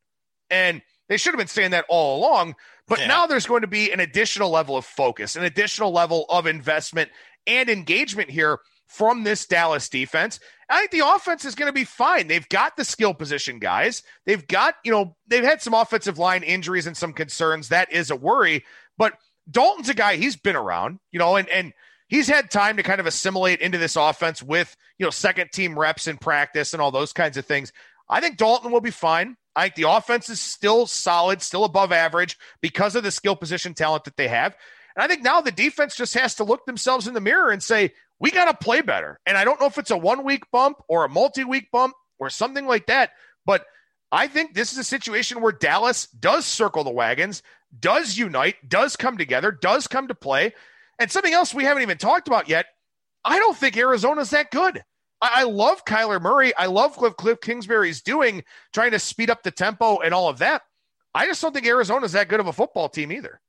And they should have been saying that all along, but yeah. now there's going to be an additional level of focus, an additional level of investment and engagement here from this Dallas defense. I think the offense is going to be fine. They've got the skill position guys. They've got, you know, they've had some offensive line injuries and some concerns. That is a worry. But Dalton's a guy, he's been around, you know, and, and he's had time to kind of assimilate into this offense with, you know, second team reps in practice and all those kinds of things. I think Dalton will be fine. I think the offense is still solid, still above average because of the skill position talent that they have. And I think now the defense just has to look themselves in the mirror and say, we got to play better. And I don't know if it's a one week bump or a multi week bump or something like that, but I think this is a situation where Dallas does circle the wagons, does unite, does come together, does come to play. And something else we haven't even talked about yet I don't think Arizona's that good. I, love Kyler Murray. I love what Cliff Kingsbury's doing, trying to speed up the tempo and all of that. I just don't think Arizona's that good of a football team either.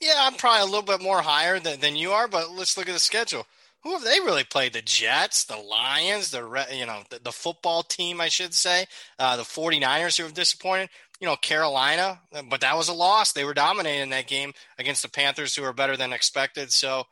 Yeah, I'm probably a little bit more higher than, than you are, but let's look at the schedule. Who have they really played? The Jets, the Lions, the you know the, the football team, I should say, uh, the 49ers who have disappointed. You know Carolina, but that was a loss. They were dominating that game against the Panthers, who are better than expected. So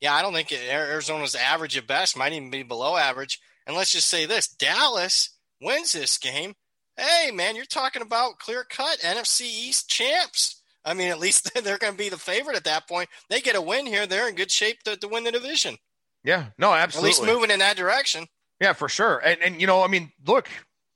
yeah, I don't think Arizona's average at best, might even be below average. And let's just say this Dallas wins this game. Hey, man, you're talking about clear cut NFC East champs. I mean, at least [laughs] they're going to be the favorite at that point. They get a win here, they're in good shape to, to win the division. Yeah, no, absolutely. At least moving in that direction. Yeah, for sure. And, and you know, I mean, look,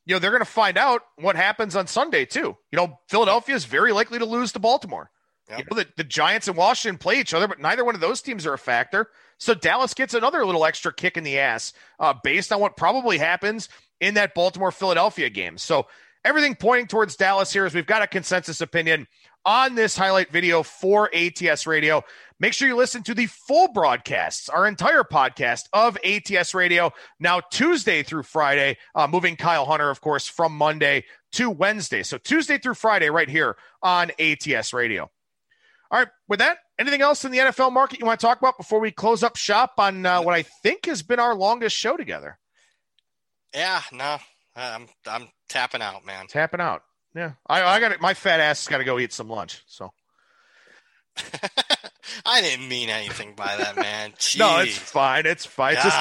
you know, they're going to find out what happens on Sunday, too. You know, Philadelphia is very likely to lose to Baltimore. Yep. You know, the, the Giants and Washington play each other, but neither one of those teams are a factor. So Dallas gets another little extra kick in the ass uh, based on what probably happens in that Baltimore Philadelphia game. So everything pointing towards Dallas here is we've got a consensus opinion on this highlight video for ATS Radio. Make sure you listen to the full broadcasts, our entire podcast of ATS Radio, now Tuesday through Friday, uh, moving Kyle Hunter, of course, from Monday to Wednesday. So Tuesday through Friday, right here on ATS Radio. All right, with that, anything else in the NFL market you want to talk about before we close up shop on uh, what I think has been our longest show together? Yeah, no, I'm I'm tapping out, man. Tapping out. Yeah, I, I got it. My fat ass got to go eat some lunch. So [laughs] I didn't mean anything by that, man. [laughs] no, it's fine. It's fine. It's just,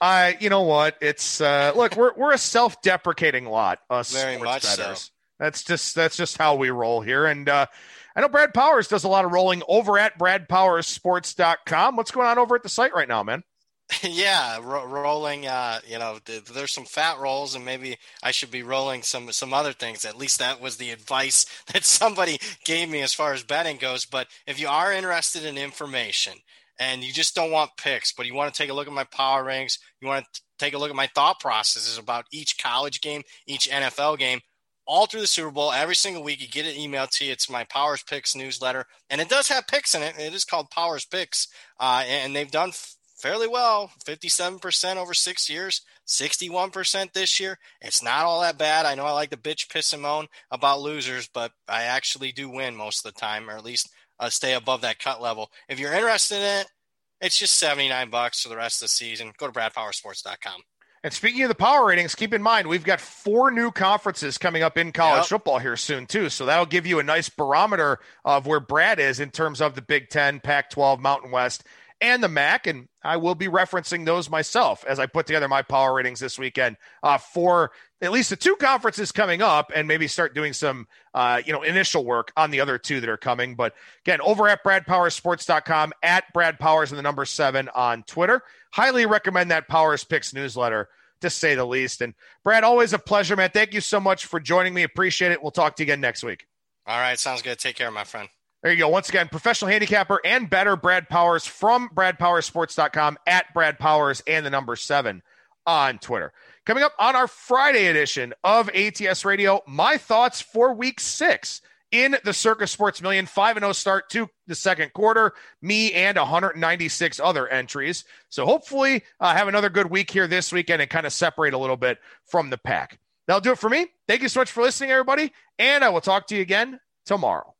I, you know what? It's uh, look, we're we're a self-deprecating lot, us Very sports much. So. That's just that's just how we roll here. And uh, I know Brad Powers does a lot of rolling over at BradPowersSports.com. What's going on over at the site right now, man? [laughs] yeah, ro- rolling. Uh, you know, th- there's some fat rolls, and maybe I should be rolling some some other things. At least that was the advice [laughs] that somebody gave me as far as betting goes. But if you are interested in information and you just don't want picks, but you want to take a look at my power rings, you want to take a look at my thought processes about each college game, each NFL game, all through the Super Bowl, every single week. You get an email to you. It's my Powers Picks newsletter, and it does have picks in it. It is called Powers Picks, uh, and they've done fairly well 57% over six years, 61% this year. It's not all that bad. I know I like to bitch, piss, and moan about losers, but I actually do win most of the time, or at least uh, stay above that cut level. If you're interested in it, it's just 79 bucks for the rest of the season. Go to bradpowersports.com. And speaking of the power ratings, keep in mind we've got four new conferences coming up in college yep. football here soon too. So that'll give you a nice barometer of where Brad is in terms of the Big Ten, Pac-12, Mountain West, and the MAC. And I will be referencing those myself as I put together my power ratings this weekend uh, for at least the two conferences coming up and maybe start doing some, uh, you know, initial work on the other two that are coming. But again, over at bradpowersports.com, at Brad Powers and the number seven on Twitter. Highly recommend that Powers Picks newsletter to say the least. And Brad, always a pleasure, man. Thank you so much for joining me. Appreciate it. We'll talk to you again next week. All right. Sounds good. Take care, my friend. There you go. Once again, professional handicapper and better Brad Powers from BradPowersports.com at Brad Powers and the number seven on Twitter. Coming up on our Friday edition of ATS Radio, my thoughts for week six in the Circa Sports Million 5 0 start to the second quarter. Me and 196 other entries. So hopefully, uh, have another good week here this weekend and kind of separate a little bit from the pack. That'll do it for me. Thank you so much for listening, everybody. And I will talk to you again tomorrow.